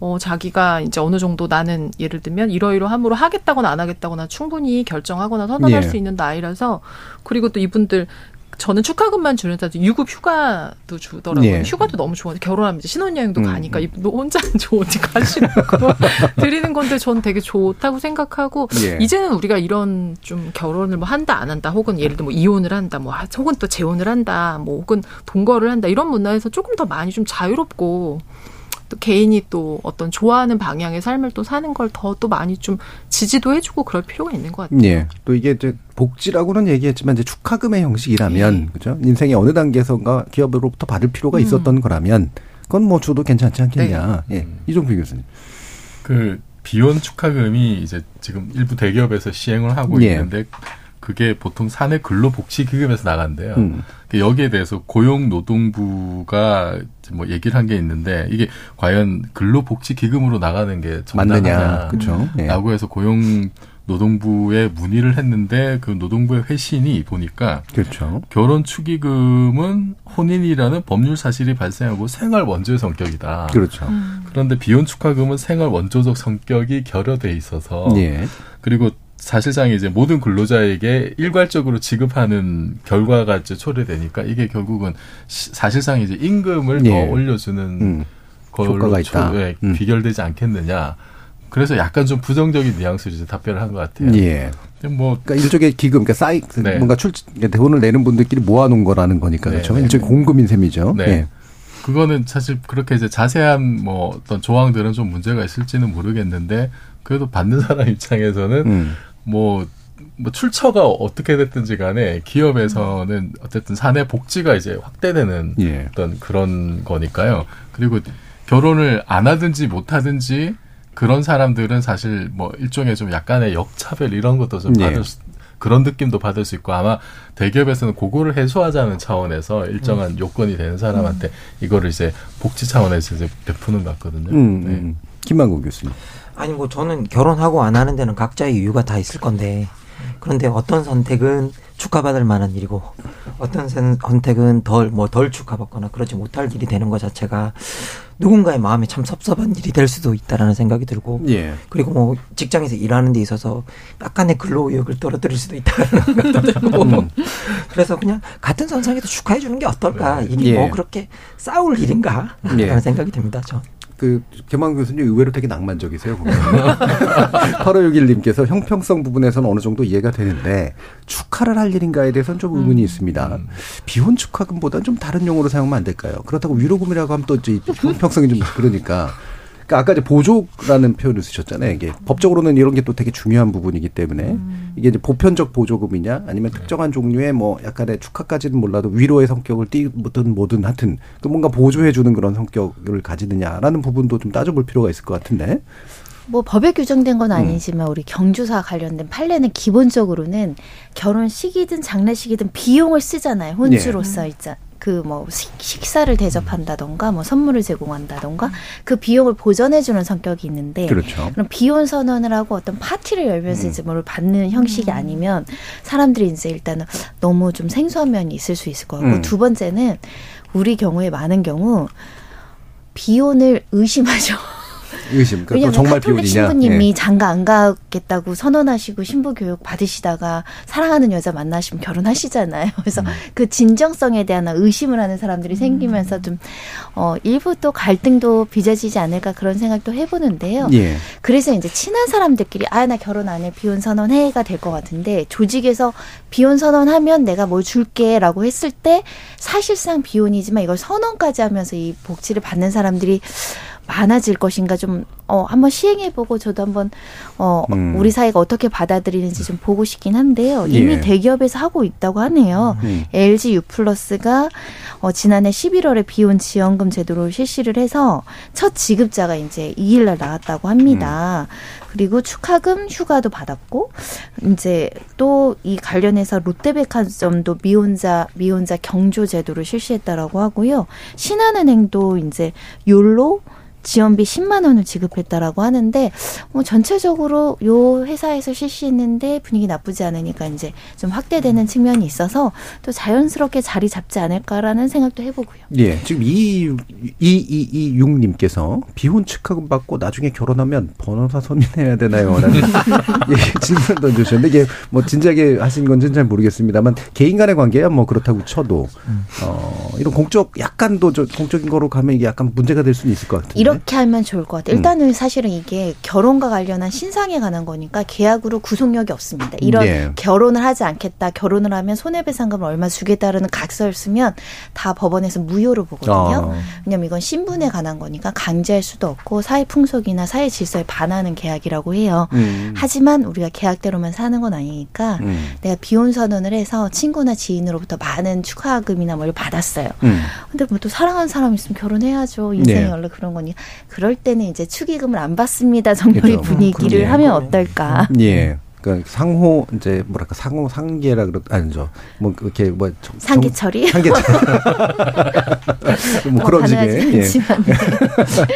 어, 자기가 이제 어느 정도 나는 예를 들면 이러이러함으로 하겠다거나 안 하겠다거나 충분히 결정하거나 선언할 예. 수 있는 나이라서 그리고 또 이분들 저는 축하금만 주는 데도 유급 휴가도 주더라고요. 예. 휴가도 너무 좋아하는데 결혼하면 이제 신혼여행도 음, 가니까 이 혼자는 좋은지 가시라고 드리는 건데 저는 되게 좋다고 생각하고 예. 이제는 우리가 이런 좀 결혼을 뭐 한다 안 한다 혹은 예를 들어 뭐 이혼을 한다 뭐 하- 혹은 또 재혼을 한다 뭐 혹은 동거를 한다 이런 문화에서 조금 더 많이 좀 자유롭고 또 개인이 또 어떤 좋아하는 방향의 삶을 또 사는 걸 더 또 많이 좀 지지도 해주고 그럴 필요가 있는 것 같아요. 예. 또 이게 이제 복지라고는 얘기했지만 이제 축하금의 형식이라면 그죠? 인생의 어느 단계에선가 기업으로부터 받을 필요가 음. 있었던 거라면 그건 뭐 줘도 괜찮지 않겠냐. 예. 이종필 교수님. 그 비혼 축하금이 이제 지금 일부 대기업에서 시행을 하고 예. 있는데 그게 보통 사내 근로복지기금에서 나간대요. 음. 그 여기에 대해서 고용노동부가 뭐 얘기를 한 게 있는데 이게 과연 근로복지기금으로 나가는 게 맞느냐. 그쵸. 예. 라고 해서 고용 노동부에 문의를 했는데 그 노동부의 회신이 보니까 그렇죠. 결혼 축의금은 혼인이라는 법률 사실이 발생하고 생활 원조의 성격이다. 그렇죠. 그런데 비혼 축하금은 생활 원조적 성격이 결여돼 있어서 예. 그리고 사실상 이제 모든 근로자에게 일괄적으로 지급하는 결과가 이제 초래되니까 이게 결국은 시- 사실상 이제 임금을 예. 더 올려주는 음. 걸로 효과가 있다. 초- 예, 음. 비결되지 않겠느냐. 그래서 약간 좀 부정적인 뉘앙스로 이제 답변을 한 것 같아요. 예. 뭐 그러니까 일종의 기금, 그러니까 쌓이 네. 뭔가 출 그러니까 돈을 내는 분들끼리 모아놓은 거라는 거니까 네, 그렇죠. 네. 일종의 공금인 셈이죠. 네. 예. 그거는 사실 그렇게 이제 자세한 뭐 어떤 조항들은 좀 문제가 있을지는 모르겠는데 그래도 받는 사람 입장에서는 음. 뭐, 뭐 출처가 어떻게 됐든지 간에 기업에서는 어쨌든 사내 복지가 이제 확대되는 예. 어떤 그런 거니까요. 그리고 결혼을 안 하든지 못 하든지 그런 사람들은 사실 뭐 일종의 좀 약간의 역차별 이런 것도 좀 예. 받을 수, 그런 느낌도 받을 수 있고 아마 대기업에서는 그거를 해소하자는 차원에서 일정한 음. 요건이 되는 사람한테 이거를 이제 복지 차원에서 이제 베푸는 것 같거든요. 음, 네. 음. 김만국 교수님. 아니 뭐 저는 결혼하고 안 하는 데는 각자의 이유가 다 있을 건데 그런데 어떤 선택은 축하받을 만한 일이고 어떤 선- 선택은 덜 뭐 덜 축하받거나 그러지 못할 일이 되는 것 자체가 누군가의 마음에 참 섭섭한 일이 될 수도 있다라는 생각이 들고 예. 그리고 뭐 직장에서 일하는 데 있어서 약간의 근로 의욕을 떨어뜨릴 수도 있다는 생각도 들고 음. 그래서 그냥 같은 선상에서 축하해 주는 게 어떨까 이게 예. 뭐 그렇게 싸울 일인가 예. 라는 생각이 듭니다 전. 그 김만국 교수님 의외로 되게 낭만적이세요. 8561님께서 형평성 부분에서는 어느 정도 이해가 되는데 축하를 할 일인가에 대해서는 좀 의문이 있습니다. 비혼 축하금보다는 좀 다른 용어로 사용하면 안 될까요? 그렇다고 위로금이라고 하면 또 이제 형평성이 좀 그러니까. 그러니까 아까 이제 보조라는 표현을 쓰셨잖아요. 이게 법적으로는 이런 게 또 되게 중요한 부분이기 때문에 이게 이제 보편적 보조금이냐 아니면 특정한 종류의 뭐 약간의 축하까지는 몰라도 위로의 성격을 띠든 뭐든 하여튼 그 뭔가 보조해 주는 그런 성격을 가지느냐라는 부분도 좀 따져볼 필요가 있을 것 같은데. 뭐 법에 규정된 음. 건 아니지만 우리 경주사 관련된 판례는 기본적으로는 결혼식이든 장례식이든 비용을 쓰잖아요. 혼주로서 예. 있자. 그뭐 식사를 대접한다던가 뭐 선물을 제공한다던가 그 비용을 보전해 주는 성격이 있는데 그렇죠. 그럼 비혼 선언을 하고 어떤 파티를 열면서 음. 이제 뭘 받는 형식이 아니면 사람들이 이제 일단은 너무 좀 생소한 면이 있을 수 있을 것 같고 음. 두 번째는 우리 경우에 많은 경우 비혼을 의심하죠. 의심. 그러니까 정말 비혼이냐. 신부님이 예. 장가 안 가겠다고 선언하시고 신부 교육 받으시다가 사랑하는 여자 만나시면 결혼하시잖아요. 그래서 음. 그 진정성에 대한 의심을 하는 사람들이 생기면서 좀 어, 일부 또 갈등도 빚어지지 않을까 그런 생각도 해보는데요. 예. 그래서 이제 친한 사람들끼리 아 나 결혼 안 해 비혼 선언해가 될 것 같은데 조직에서 비혼 선언하면 내가 뭘 줄게라고 했을 때 사실상 비혼이지만 이걸 선언까지 하면서 이 복지를 받는 사람들이 많아질 것인가 좀 어 한번 시행해보고 저도 한번 어 음. 우리 사회가 어떻게 받아들이는지 좀 보고 싶긴 한데요. 이미 예. 대기업에서 하고 있다고 하네요. 음. LG U+가 어, 지난해 11월에 비혼 지원금 제도를 실시를 해서 첫 지급자가 이제 2일 날 나왔다고 합니다. 그리고 축하금 휴가도 받았고 이제 또 이 관련해서 롯데백화점도 미혼자 미혼자 경조 제도를 실시했다라고 하고요. 신한은행도 이제 욜로 지원비 10만 원을 지급했다라고 하는데 뭐 전체적으로 요 회사에서 실시했는데 분위기 나쁘지 않으니까 이제 좀 확대되는 측면이 있어서 또 자연스럽게 자리 잡지 않을까라는 생각도 해보고요. 예, 지금 이이이육님께서 비혼 축하금 받고 나중에 결혼하면 변호사 선임해야 되나요?라는 질문 던져주셨는데 이게 뭐 진지하게 하신 건지는 잘 모르겠습니다만 개인 간의 관계야 뭐 그렇다고 쳐도 어 이런 공적 약간도 저 공적인 거로 가면 이게 약간 문제가 될 수는 있을 것 같은데. 이렇게 하면 좋을 것 같아요. 일단은 음. 사실은 이게 결혼과 관련한 신상에 관한 거니까 계약으로 구속력이 없습니다. 이런 네. 결혼을 하지 않겠다, 결혼을 하면 손해배상금을 얼마 주겠다라는 각서를 쓰면 다 법원에서 무효로 보거든요. 어. 왜냐면 이건 신분에 관한 거니까 강제할 수도 없고 사회 풍속이나 사회 질서에 반하는 계약이라고 해요. 음. 하지만 우리가 계약대로만 사는 건 아니니까 음. 내가 비혼 선언을 해서 친구나 지인으로부터 많은 축하금이나 뭘 받았어요. 음. 근데 뭐 또 사랑하는 사람 있으면 결혼해야죠. 인생이 네. 원래 그런 거니. 그럴 때는 이제 축의금을 안 받습니다 정도의 그렇죠. 분위기를 음, 하면 어떨까? 예. 그러니까 상호 이제 뭐랄까 상호 상계라 그러 아니죠. 뭐 그렇게 뭐 상계 처리? 상계 처리. 뭐 그런 식의. 예.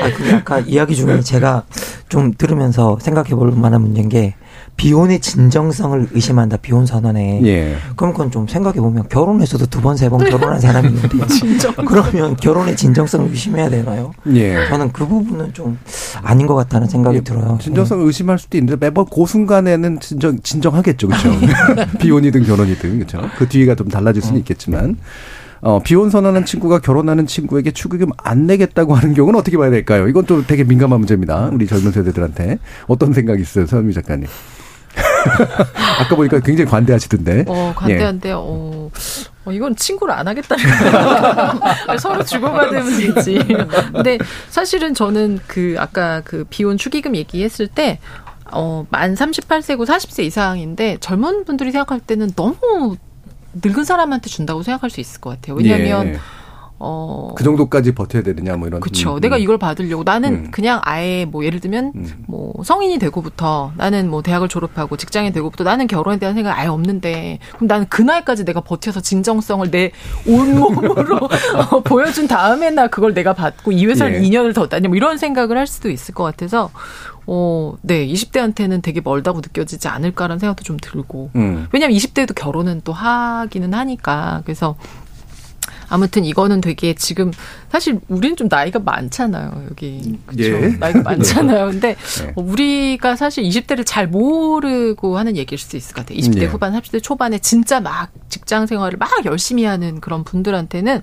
아, 근데 아까 이야기 중에 제가 좀 들으면서 생각해 볼 만한 문제인 게 비혼의 진정성을 의심한다 비혼 선언에. 예. 그럼 그건 좀 생각해 보면 결혼해서도 두 번 세 번 결혼한 사람이 있는데 그러면 결혼의 진정성을 의심해야 되나요? 예. 저는 그 부분은 좀 아닌 것 같다는 생각이 예. 들어요. 진정성을 예. 의심할 수도 있는데 매번 그 순간에는 진정 진정하겠죠, 그렇죠? 비혼이든 결혼이든 그렇죠. 그 뒤가 좀 달라질 수는 음. 있겠지만. 어, 비혼 선언한 친구가 결혼하는 친구에게 축의금 안 내겠다고 하는 경우는 어떻게 봐야 될까요? 이건 또 되게 민감한 문제입니다. 우리 젊은 세대들한테. 어떤 생각이 있어요, 서현미 작가님? 아까 보니까 굉장히 관대하시던데. 어, 관대한데, 예. 어, 어, 이건 친구를 안 하겠다는 거야. 서로 주고받으면 되지. 근데 사실은 저는 그, 아까 그 비혼 축의금 얘기했을 때, 어, 만 38세고 40세 이상인데 젊은 분들이 생각할 때는 너무 늙은 사람한테 준다고 생각할 수 있을 것 같아요. 왜냐하면 예. 어. 그 정도까지 버텨야 되느냐, 뭐 이런. 그렇죠. 음, 내가 이걸 받으려고. 나는 음. 그냥 아예 뭐 예를 들면 음. 뭐 성인이 되고부터 나는 뭐 대학을 졸업하고 직장이 되고부터 나는 결혼에 대한 생각 아예 없는데 그럼 나는 그 나이까지 내가 버텨서 진정성을 내 온몸으로 어, 보여준 다음에 나 그걸 내가 받고 이 회사를 예. 2년을 더 다니 뭐 이런 생각을 할 수도 있을 것 같아서 어, 네, 20대한테는 되게 멀다고 느껴지지 않을까라는 생각도 좀 들고. 음. 왜냐면 20대도 결혼은 또 하기는 하니까. 그래서 아무튼 이거는 되게 지금 사실 우리는 좀 나이가 많잖아요. 여기 그렇죠. 예. 나이가 많잖아요. 근데 예. 우리가 사실 20대를 잘 모르고 하는 얘기일 수도 있을 것 같아요. 20대 예. 후반, 30대 초반에 진짜 막 직장 생활을 막 열심히 하는 그런 분들한테는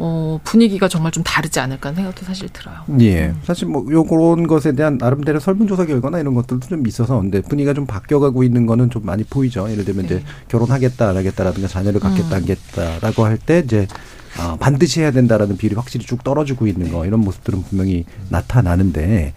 어, 분위기가 정말 좀 다르지 않을까 하는 생각도 사실 들어요. 예. 사실 뭐 요런 것에 대한 나름대로 설문조사 결과나 이런 것들도 좀 있어서 근데 분위기가 좀 바뀌어가고 있는 거는 좀 많이 보이죠. 예를 들면 네. 이제 결혼하겠다 안 하겠다라든가 자녀를 갖겠다 안 음. 하겠다라고 할 때 이제 어, 반드시 해야 된다라는 비율이 확실히 쭉 떨어지고 있는 거 이런 모습들은 분명히 나타나는데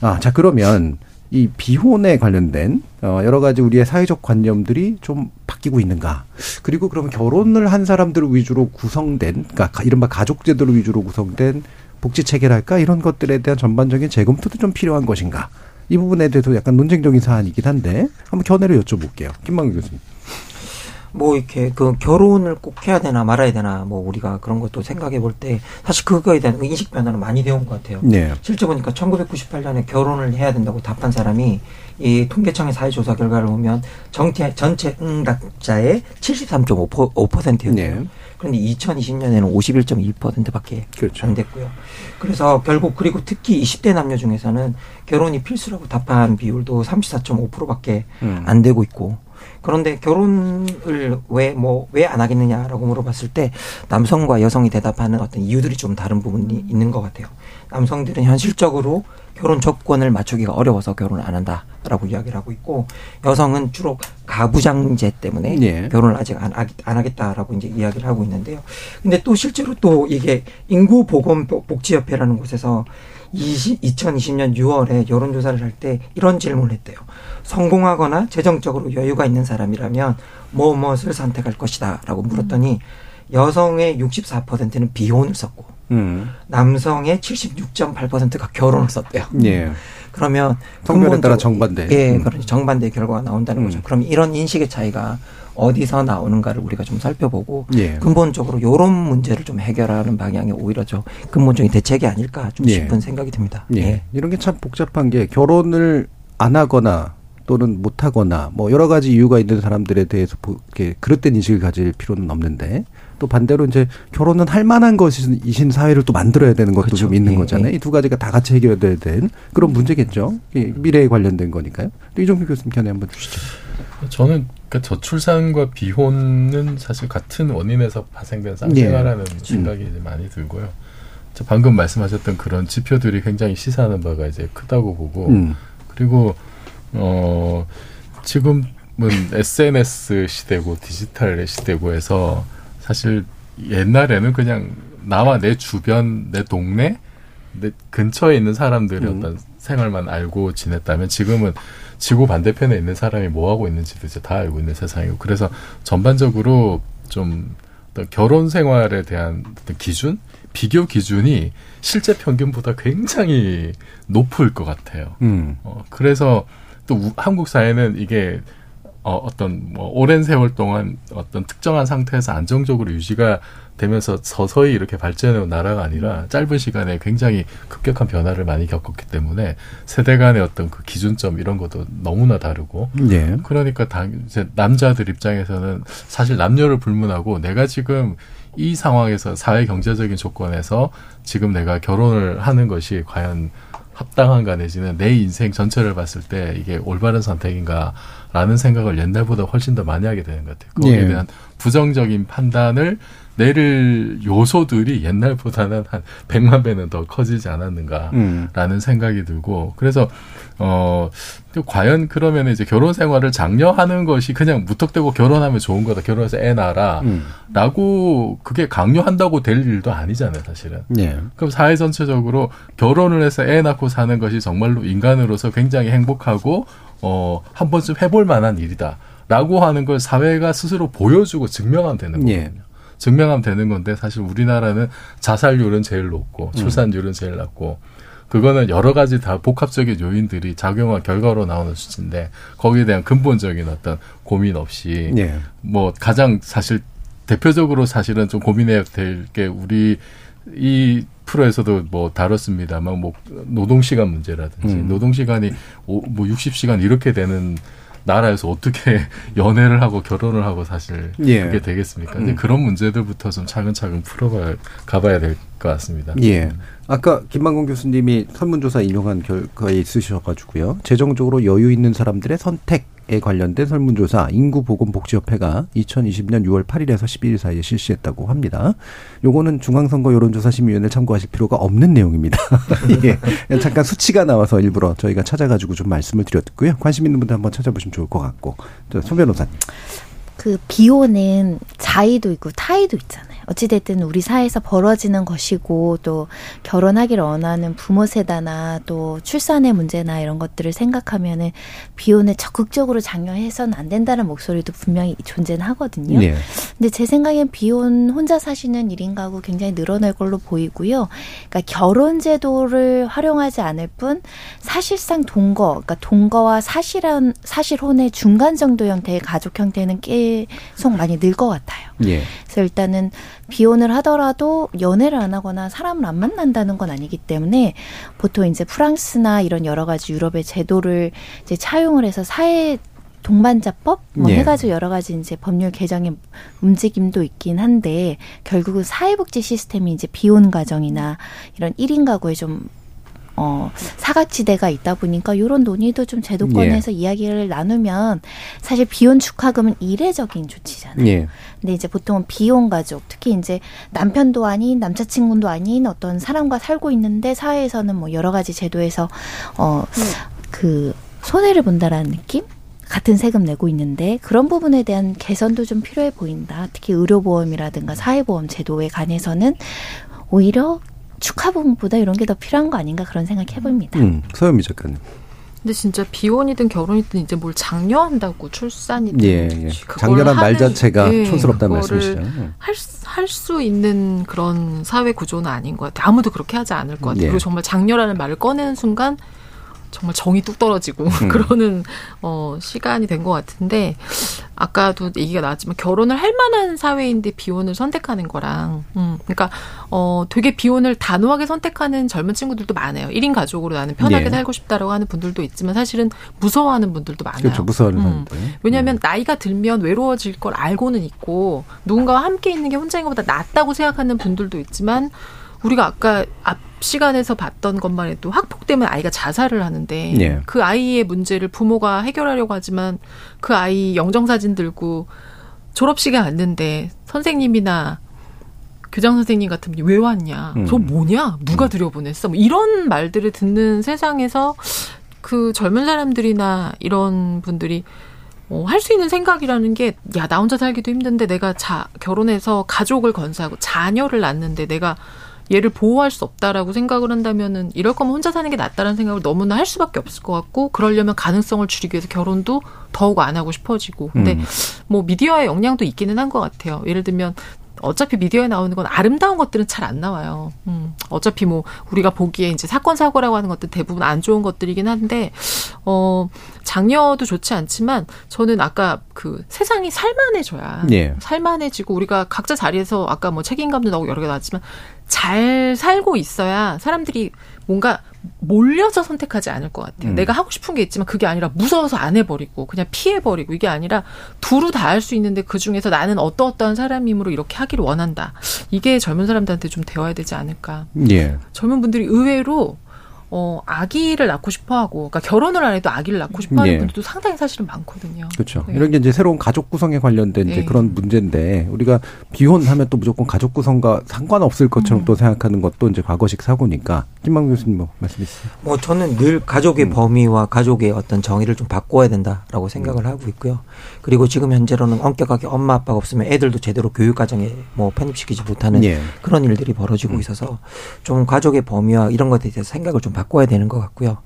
아, 자 그러면 이 비혼에 관련된 어 여러 가지 우리의 사회적 관념들이 좀 바뀌고 있는가? 그리고 그러면 결혼을 한 사람들 위주로 구성된 그러니까 이른바 가족 제도를 위주로 구성된 복지 체계랄까 이런 것들에 대한 전반적인 재검토도 좀 필요한 것인가? 이 부분에 대해서 약간 논쟁적인 사안이긴 한데 한번 견해를 여쭤볼게요. 김만규 교수님. 뭐 이렇게 그 결혼을 꼭 해야 되나 말아야 되나 뭐 우리가 그런 것도 생각해 볼 때 사실 그거에 대한 인식 변화는 많이 되어 온것 같아요. 네. 실제 보니까 1998년에 결혼을 해야 된다고 답한 사람이 이 통계청의 사회조사 결과를 보면 정체, 전체 응답자의 73.5%였어요. 네. 그런데 2020년에는 51.2%밖에 그렇죠. 안 됐고요. 그래서 결국 그리고 특히 20대 남녀 중에서는 결혼이 필수라고 답한 비율도 34.5%밖에 음. 안 되고 있고 그런데 결혼을 왜 뭐 왜 안 하겠느냐라고 물어봤을 때 남성과 여성이 대답하는 어떤 이유들이 좀 다른 부분이 있는 것 같아요. 남성들은 현실적으로 결혼 조건을 맞추기가 어려워서 결혼을 안 한다라고 이야기를 하고 있고 여성은 주로 가부장제 때문에 예. 결혼을 아직 안, 안 하겠다라고 이제 이야기를 하고 있는데요. 근데 또 실제로 또 이게 인구보건복지협회라는 곳에서 20, 2020년 6월에 여론조사를 할 때 이런 질문을 했대요. 성공하거나 재정적으로 여유가 있는 사람이라면 뭐 무엇을 선택할 것이다 라고 물었더니 여성의 64%는 비혼을 썼고 음. 남성의 76.8%가 결혼을 썼대요. 예. 그러면 성별에 따라 정반대. 예, 음. 그렇죠. 정반대 결과가 나온다는 음. 거죠. 그럼 이런 인식의 차이가 어디서 나오는가를 우리가 좀 살펴보고 예. 근본적으로 이런 문제를 좀 해결하는 방향이 오히려 저 근본적인 대책이 아닐까 좀 예. 싶은 생각이 듭니다. 예. 예. 이런 게 참 복잡한 게 결혼을 안 하거나 또는 못 하거나 뭐 여러 가지 이유가 있는 사람들에 대해서 이렇게 그릇된 인식을 가질 필요는 없는데 또 반대로 이제 결혼은 할 만한 것이신 사회를 또 만들어야 되는 것도 그렇죠. 좀 있는 네. 거잖아요. 이두 가지가 다 같이 해결돼야 된 그런 문제겠죠. 미래에 관련된 거니까요. 또 이종필 교수님 견해 한번 주시죠. 저는 그 저출산과 비혼은 사실 같은 원인에서 파생된 쌍생아라는 예. 생각이 이제 많이 들고요. 저 방금 말씀하셨던 그런 지표들이 굉장히 시사하는 바가 이제 크다고 보고 음. 그리고 어 지금은 SNS 시대고 디지털의 시대고 해서 사실 옛날에는 그냥 나와 내 주변 내 동네 내 근처에 있는 사람들의 음. 어떤 생활만 알고 지냈다면 지금은 지구 반대편에 있는 사람이 뭐 하고 있는지도 이제 다 알고 있는 세상이고 그래서 전반적으로 좀 어떤 결혼 생활에 대한 어떤 기준 비교 기준이 실제 평균보다 굉장히 높을 것 같아요. 음. 어, 그래서 또 우, 한국 사회는 이게 어, 어떤 뭐 오랜 세월 동안 어떤 특정한 상태에서 안정적으로 유지가 되면서 서서히 이렇게 발전해온 나라가 아니라 짧은 시간에 굉장히 급격한 변화를 많이 겪었기 때문에 세대 간의 어떤 그 기준점 이런 것도 너무나 다르고 예. 그러니까 당 이제 남자들 입장에서는 사실 남녀를 불문하고 내가 지금 이 상황에서 사회 경제적인 조건에서 지금 내가 결혼을 하는 것이 과연 합당한가 내지는 내 인생 전체를 봤을 때 이게 올바른 선택인가라는 생각을 옛날보다 훨씬 더 많이 하게 되는 것 같아요. 거기에 예. 대한 부정적인 판단을 내릴 요소들이 옛날보다는 한 100만 배는 더 커지지 않았는가라는 음. 생각이 들고 그래서 어 과연 그러면 이제 결혼 생활을 장려하는 것이 그냥 무턱대고 결혼하면 좋은 거다 결혼해서 애 낳아라라고 음. 그게 강요한다고 될 일도 아니잖아요 사실은 예. 그럼 사회 전체적으로 결혼을 해서 애 낳고 사는 것이 정말로 인간으로서 굉장히 행복하고 어 한 번쯤 해볼 만한 일이다 라고 하는 걸 사회가 스스로 보여주고 증명하면 되는 거거든요. 예. 증명하면 되는 건데 사실 우리나라는 자살률은 제일 높고 음. 출산율은 제일 낮고 그거는 여러 가지 다 복합적인 요인들이 작용한 결과로 나오는 수치인데 거기에 대한 근본적인 어떤 고민 없이 네. 뭐 가장 사실 대표적으로 사실은 좀 고민해야 될 게 우리 이 프로에서도 뭐 다뤘습니다만 뭐 노동 시간 문제라든지 음. 노동 시간이 뭐 60시간 이렇게 되는 나라에서 어떻게 연애를 하고 결혼을 하고 사실 예. 그게 되겠습니까? 음. 그런 문제들부터 좀 차근차근 풀어가 가봐야 될 것 같습니다. 예. 아까 김만공 교수님이 설문조사 인용한 결과에 있으셔가지고요. 재정적으로 여유 있는 사람들의 선택 에 관련된 설문조사 인구보건복지협회가 2020년 6월 8일에서 11일 사이에 실시했다고 합니다. 요거는 중앙선거 여론조사심의위원회 참고하실 필요가 없는 내용입니다. 예. 잠깐 수치가 나와서 일부러 저희가 찾아가지고 좀 말씀을 드렸고요. 관심 있는 분들 한번 찾아보시면 좋을 것 같고. 송 변호사님. 그 비호는 자의도 있고 타의도 있잖아요. 어찌됐든 우리 사회에서 벌어지는 것이고 또 결혼하기를 원하는 부모 세대나 또 출산의 문제나 이런 것들을 생각하면은 비혼을 적극적으로 장려해서는 안 된다는 목소리도 분명히 존재는 하거든요. 네. 근데 제 생각엔 비혼 혼자 사시는 1인 가구 굉장히 늘어날 걸로 보이고요. 그러니까 결혼 제도를 활용하지 않을 뿐 사실상 동거, 그러니까 동거와 사실한 사실혼의 중간 정도 형태의 가족 형태는 계속 많이 늘 것 같아요. 예. 그래서 일단은 비혼을 하더라도 연애를 안 하거나 사람을 안 만난다는 건 아니기 때문에 보통 이제 프랑스나 이런 여러 가지 유럽의 제도를 이제 차용을 해서 사회 동반자법 뭐 예. 해가지고 여러 가지 이제 법률 개정의 움직임도 있긴 한데 결국은 사회복지 시스템이 이제 비혼 가정이나 이런 1인 가구에 좀 어, 사각지대가 있다 보니까 이런 논의도 좀 제도권에서 예. 이야기를 나누면 사실 비혼 축하금은 이례적인 조치잖아요. 예. 근데 이제 보통은 비혼 가족, 특히 이제 남편도 아닌 남자친구도 아닌 어떤 사람과 살고 있는데 사회에서는 뭐 여러 가지 제도에서 어, 음. 그 손해를 본다라는 느낌? 같은 세금 내고 있는데 그런 부분에 대한 개선도 좀 필요해 보인다. 특히 의료보험이라든가 사회보험 제도에 관해서는 오히려 축하금보다 이런 게 더 필요한 거 아닌가 그런 생각 해봅니다. 음, 서현미 작가님. 근데 진짜 비혼이든 결혼이든 이제 뭘 장려한다고 출산이든 예, 예. 장려란 말 자체가 예, 촌스럽다는 말씀이시죠. 할 수 있는 그런 사회 구조는 아닌 것 같아요. 아무도 그렇게 하지 않을 것 같아요. 예. 그리고 정말 장려라는 말을 꺼내는 순간 정말 정이 뚝 떨어지고 음. 그러는 어 시간이 된 것 같은데 아까도 얘기가 나왔지만 결혼을 할 만한 사회인데 비혼을 선택하는 거랑 음 그러니까 어 되게 비혼을 단호하게 선택하는 젊은 친구들도 많아요. 1인 가족으로 나는 편하게 예. 살고 싶다라고 하는 분들도 있지만 사실은 무서워하는 분들도 많아요. 그렇죠. 무서워하는 음. 왜냐하면 음. 나이가 들면 외로워질 걸 알고는 있고 누군가와 함께 있는 게 혼자인 것보다 낫다고 생각하는 분들도 있지만 우리가 아까 앞 시간에서 봤던 것만 해도 학폭 때문에 아이가 자살을 하는데 예. 그 아이의 문제를 부모가 해결하려고 하지만 그 아이 영정사진 들고 졸업식에 왔는데 선생님이나 교장 선생님 같은 분이 왜 왔냐? 음. 저 뭐냐? 누가 음. 들여보냈어? 뭐 이런 말들을 듣는 세상에서 그 젊은 사람들이나 이런 분들이 어, 할 수 있는 생각이라는 게, 야, 나 혼자 살기도 힘든데 내가 자, 결혼해서 가족을 건사하고 자녀를 낳는데 내가 얘를 보호할 수 없다라고 생각을 한다면은 이럴 거면 혼자 사는 게 낫다라는 생각을 너무나 할 수밖에 없을 것 같고 그러려면 가능성을 줄이기 위해서 결혼도 더욱 안 하고 싶어지고 근데 음. 뭐 미디어의 영향도 있기는 한 것 같아요. 예를 들면 어차피 미디어에 나오는 건 아름다운 것들은 잘 안 나와요. 음, 어차피 뭐 우리가 보기에 이제 사건 사고라고 하는 것들 대부분 안 좋은 것들이긴 한데 어 장녀도 좋지 않지만 저는 아까 그 세상이 살만해져야 예. 살만해지고 우리가 각자 자리에서 아까 뭐 책임감도 나오고 여러 개 나왔지만 잘 살고 있어야 사람들이 뭔가 몰려서 선택하지 않을 것 같아요. 음. 내가 하고 싶은 게 있지만 그게 아니라 무서워서 안 해버리고 그냥 피해버리고 이게 아니라 두루 다 할 수 있는데 그 중에서 나는 어떠어떠한 사람이므로 이렇게 하기를 원한다. 이게 젊은 사람들한테 좀 되어야 되지 않을까. 예. 젊은 분들이 의외로 어, 아기를 낳고 싶어 하고, 그러니까 결혼을 안 해도 아기를 낳고 싶어 하는 네. 분들도 상당히 사실은 많거든요. 그렇죠. 네. 이런 게 이제 새로운 가족 구성에 관련된 이제 네. 그런 문제인데, 우리가 비혼하면 또 무조건 가족 구성과 상관없을 것처럼 음. 또 생각하는 것도 이제 과거식 사고니까, 김만 교수님 뭐 말씀 있으세요? 뭐 저는 늘 가족의 음. 범위와 가족의 어떤 정의를 좀 바꿔야 된다라고 생각을 음. 하고 있고요. 그리고 지금 현재로는 엄격하게 엄마 아빠가 없으면 애들도 제대로 교육 과정에 뭐 편입시키지 못하는 예. 그런 일들이 벌어지고 음. 있어서 좀 가족의 범위와 이런 것에 대해서 생각을 좀 바꿔야 되는 것 같고요.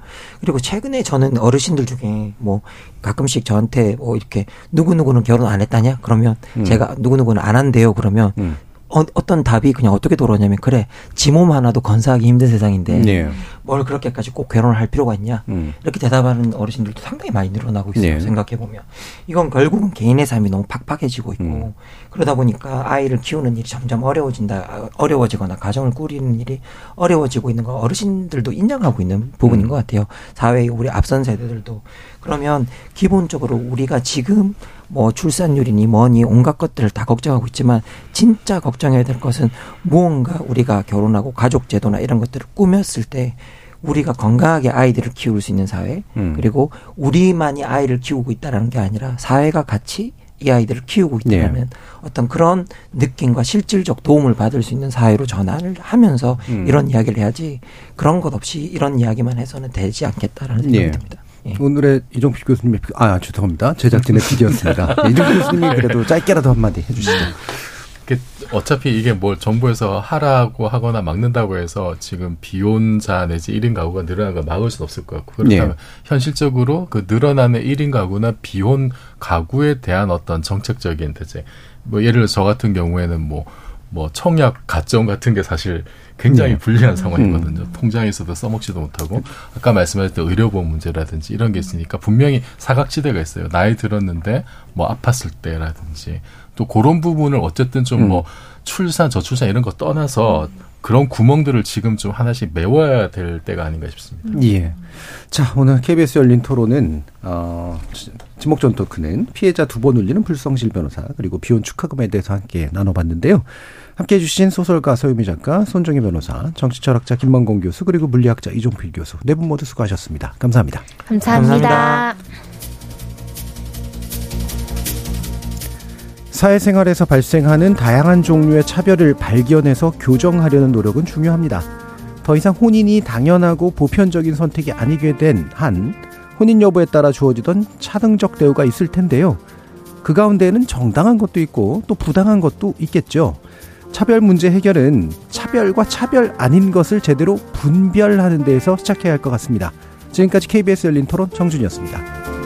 그리고 최근에 저는 어르신들 중에 뭐 가끔씩 저한테 뭐 이렇게 누구 누구는 결혼 안 했다냐? 그러면 음. 제가 누구 누구는 안 한대요. 그러면 음. 어, 어떤 답이 그냥 어떻게 돌아오냐면 그래 지 몸 하나도 건사하기 힘든 세상인데 네. 뭘 그렇게까지 꼭 결혼을 할 필요가 있냐 음. 이렇게 대답하는 어르신들도 상당히 많이 늘어나고 있어요 네. 생각해 보면 이건 결국은 개인의 삶이 너무 팍팍해지고 있고 음. 그러다 보니까 아이를 키우는 일이 점점 어려워진다 어려워지거나 가정을 꾸리는 일이 어려워지고 있는 거 어르신들도 인정하고 있는 부분인 음. 것 같아요 사회의 우리 앞선 세대들도 그러면 기본적으로 우리가 지금 뭐 출산율이니 뭐니 온갖 것들을 다 걱정하고 있지만 진짜 걱정해야 될 것은 무언가 우리가 결혼하고 가족 제도나 이런 것들을 꾸몄을 때 우리가 건강하게 아이들을 키울 수 있는 사회 음. 그리고 우리만이 아이를 키우고 있다라는 게 아니라 사회가 같이 이 아이들을 키우고 있다면 네. 어떤 그런 느낌과 실질적 도움을 받을 수 있는 사회로 전환을 하면서 음. 이런 이야기를 해야지 그런 것 없이 이런 이야기만 해서는 되지 않겠다라는 생각이 네. 듭니다. 예. 오늘의 이종필 교수님의 아 죄송합니다 제작진의 비디오였습니다. 네, 이종필 교수님이 그래도 짧게라도 한마디 해주시죠. 어차피 이게 뭘 정부에서 하라고 하거나 막는다고 해서 지금 비혼자 내지 1인 가구가 늘어나는 걸 막을 수는 없을 것 같고 그렇다면 네. 현실적으로 그 늘어나는 1인 가구나 비혼 가구에 대한 어떤 정책적인 대책 뭐 예를 들어 저 같은 경우에는 뭐뭐 뭐 청약 가점 같은 게 사실 굉장히 네. 불리한 상황이거든요. 음. 통장에서도 써먹지도 못하고 아까 말씀하셨던 의료보험 문제라든지 이런 게 있으니까 분명히 사각지대가 있어요. 나이 들었는데 뭐 아팠을 때라든지 또 그런 부분을 어쨌든 좀뭐 음. 출산 저출산 이런 거 떠나서 그런 구멍들을 지금 좀 하나씩 메워야 될 때가 아닌가 싶습니다. 예. 자, 오늘 KBS 열린 토론은, 어, 지목전 토크는 피해자 두 번 울리는 불성실 변호사, 그리고 비혼 축하금에 대해서 함께 나눠봤는데요. 함께 해 주신 소설가 서유미 작가, 손정희 변호사, 정치철학자 김만공 교수, 그리고 물리학자 이종필 교수 네 분 모두 수고하셨습니다. 감사합니다. 감사합니다. 감사합니다. 사회생활에서 발생하는 다양한 종류의 차별을 발견해서 교정하려는 노력은 중요합니다. 더 이상 혼인이 당연하고 보편적인 선택이 아니게 된 한 혼인 여부에 따라 주어지던 차등적 대우가 있을 텐데요. 그 가운데에는 정당한 것도 있고 또 부당한 것도 있겠죠. 차별 문제 해결은 차별과 차별 아닌 것을 제대로 분별하는 데에서 시작해야 할 것 같습니다. 지금까지 KBS 열린 토론 정준이었습니다.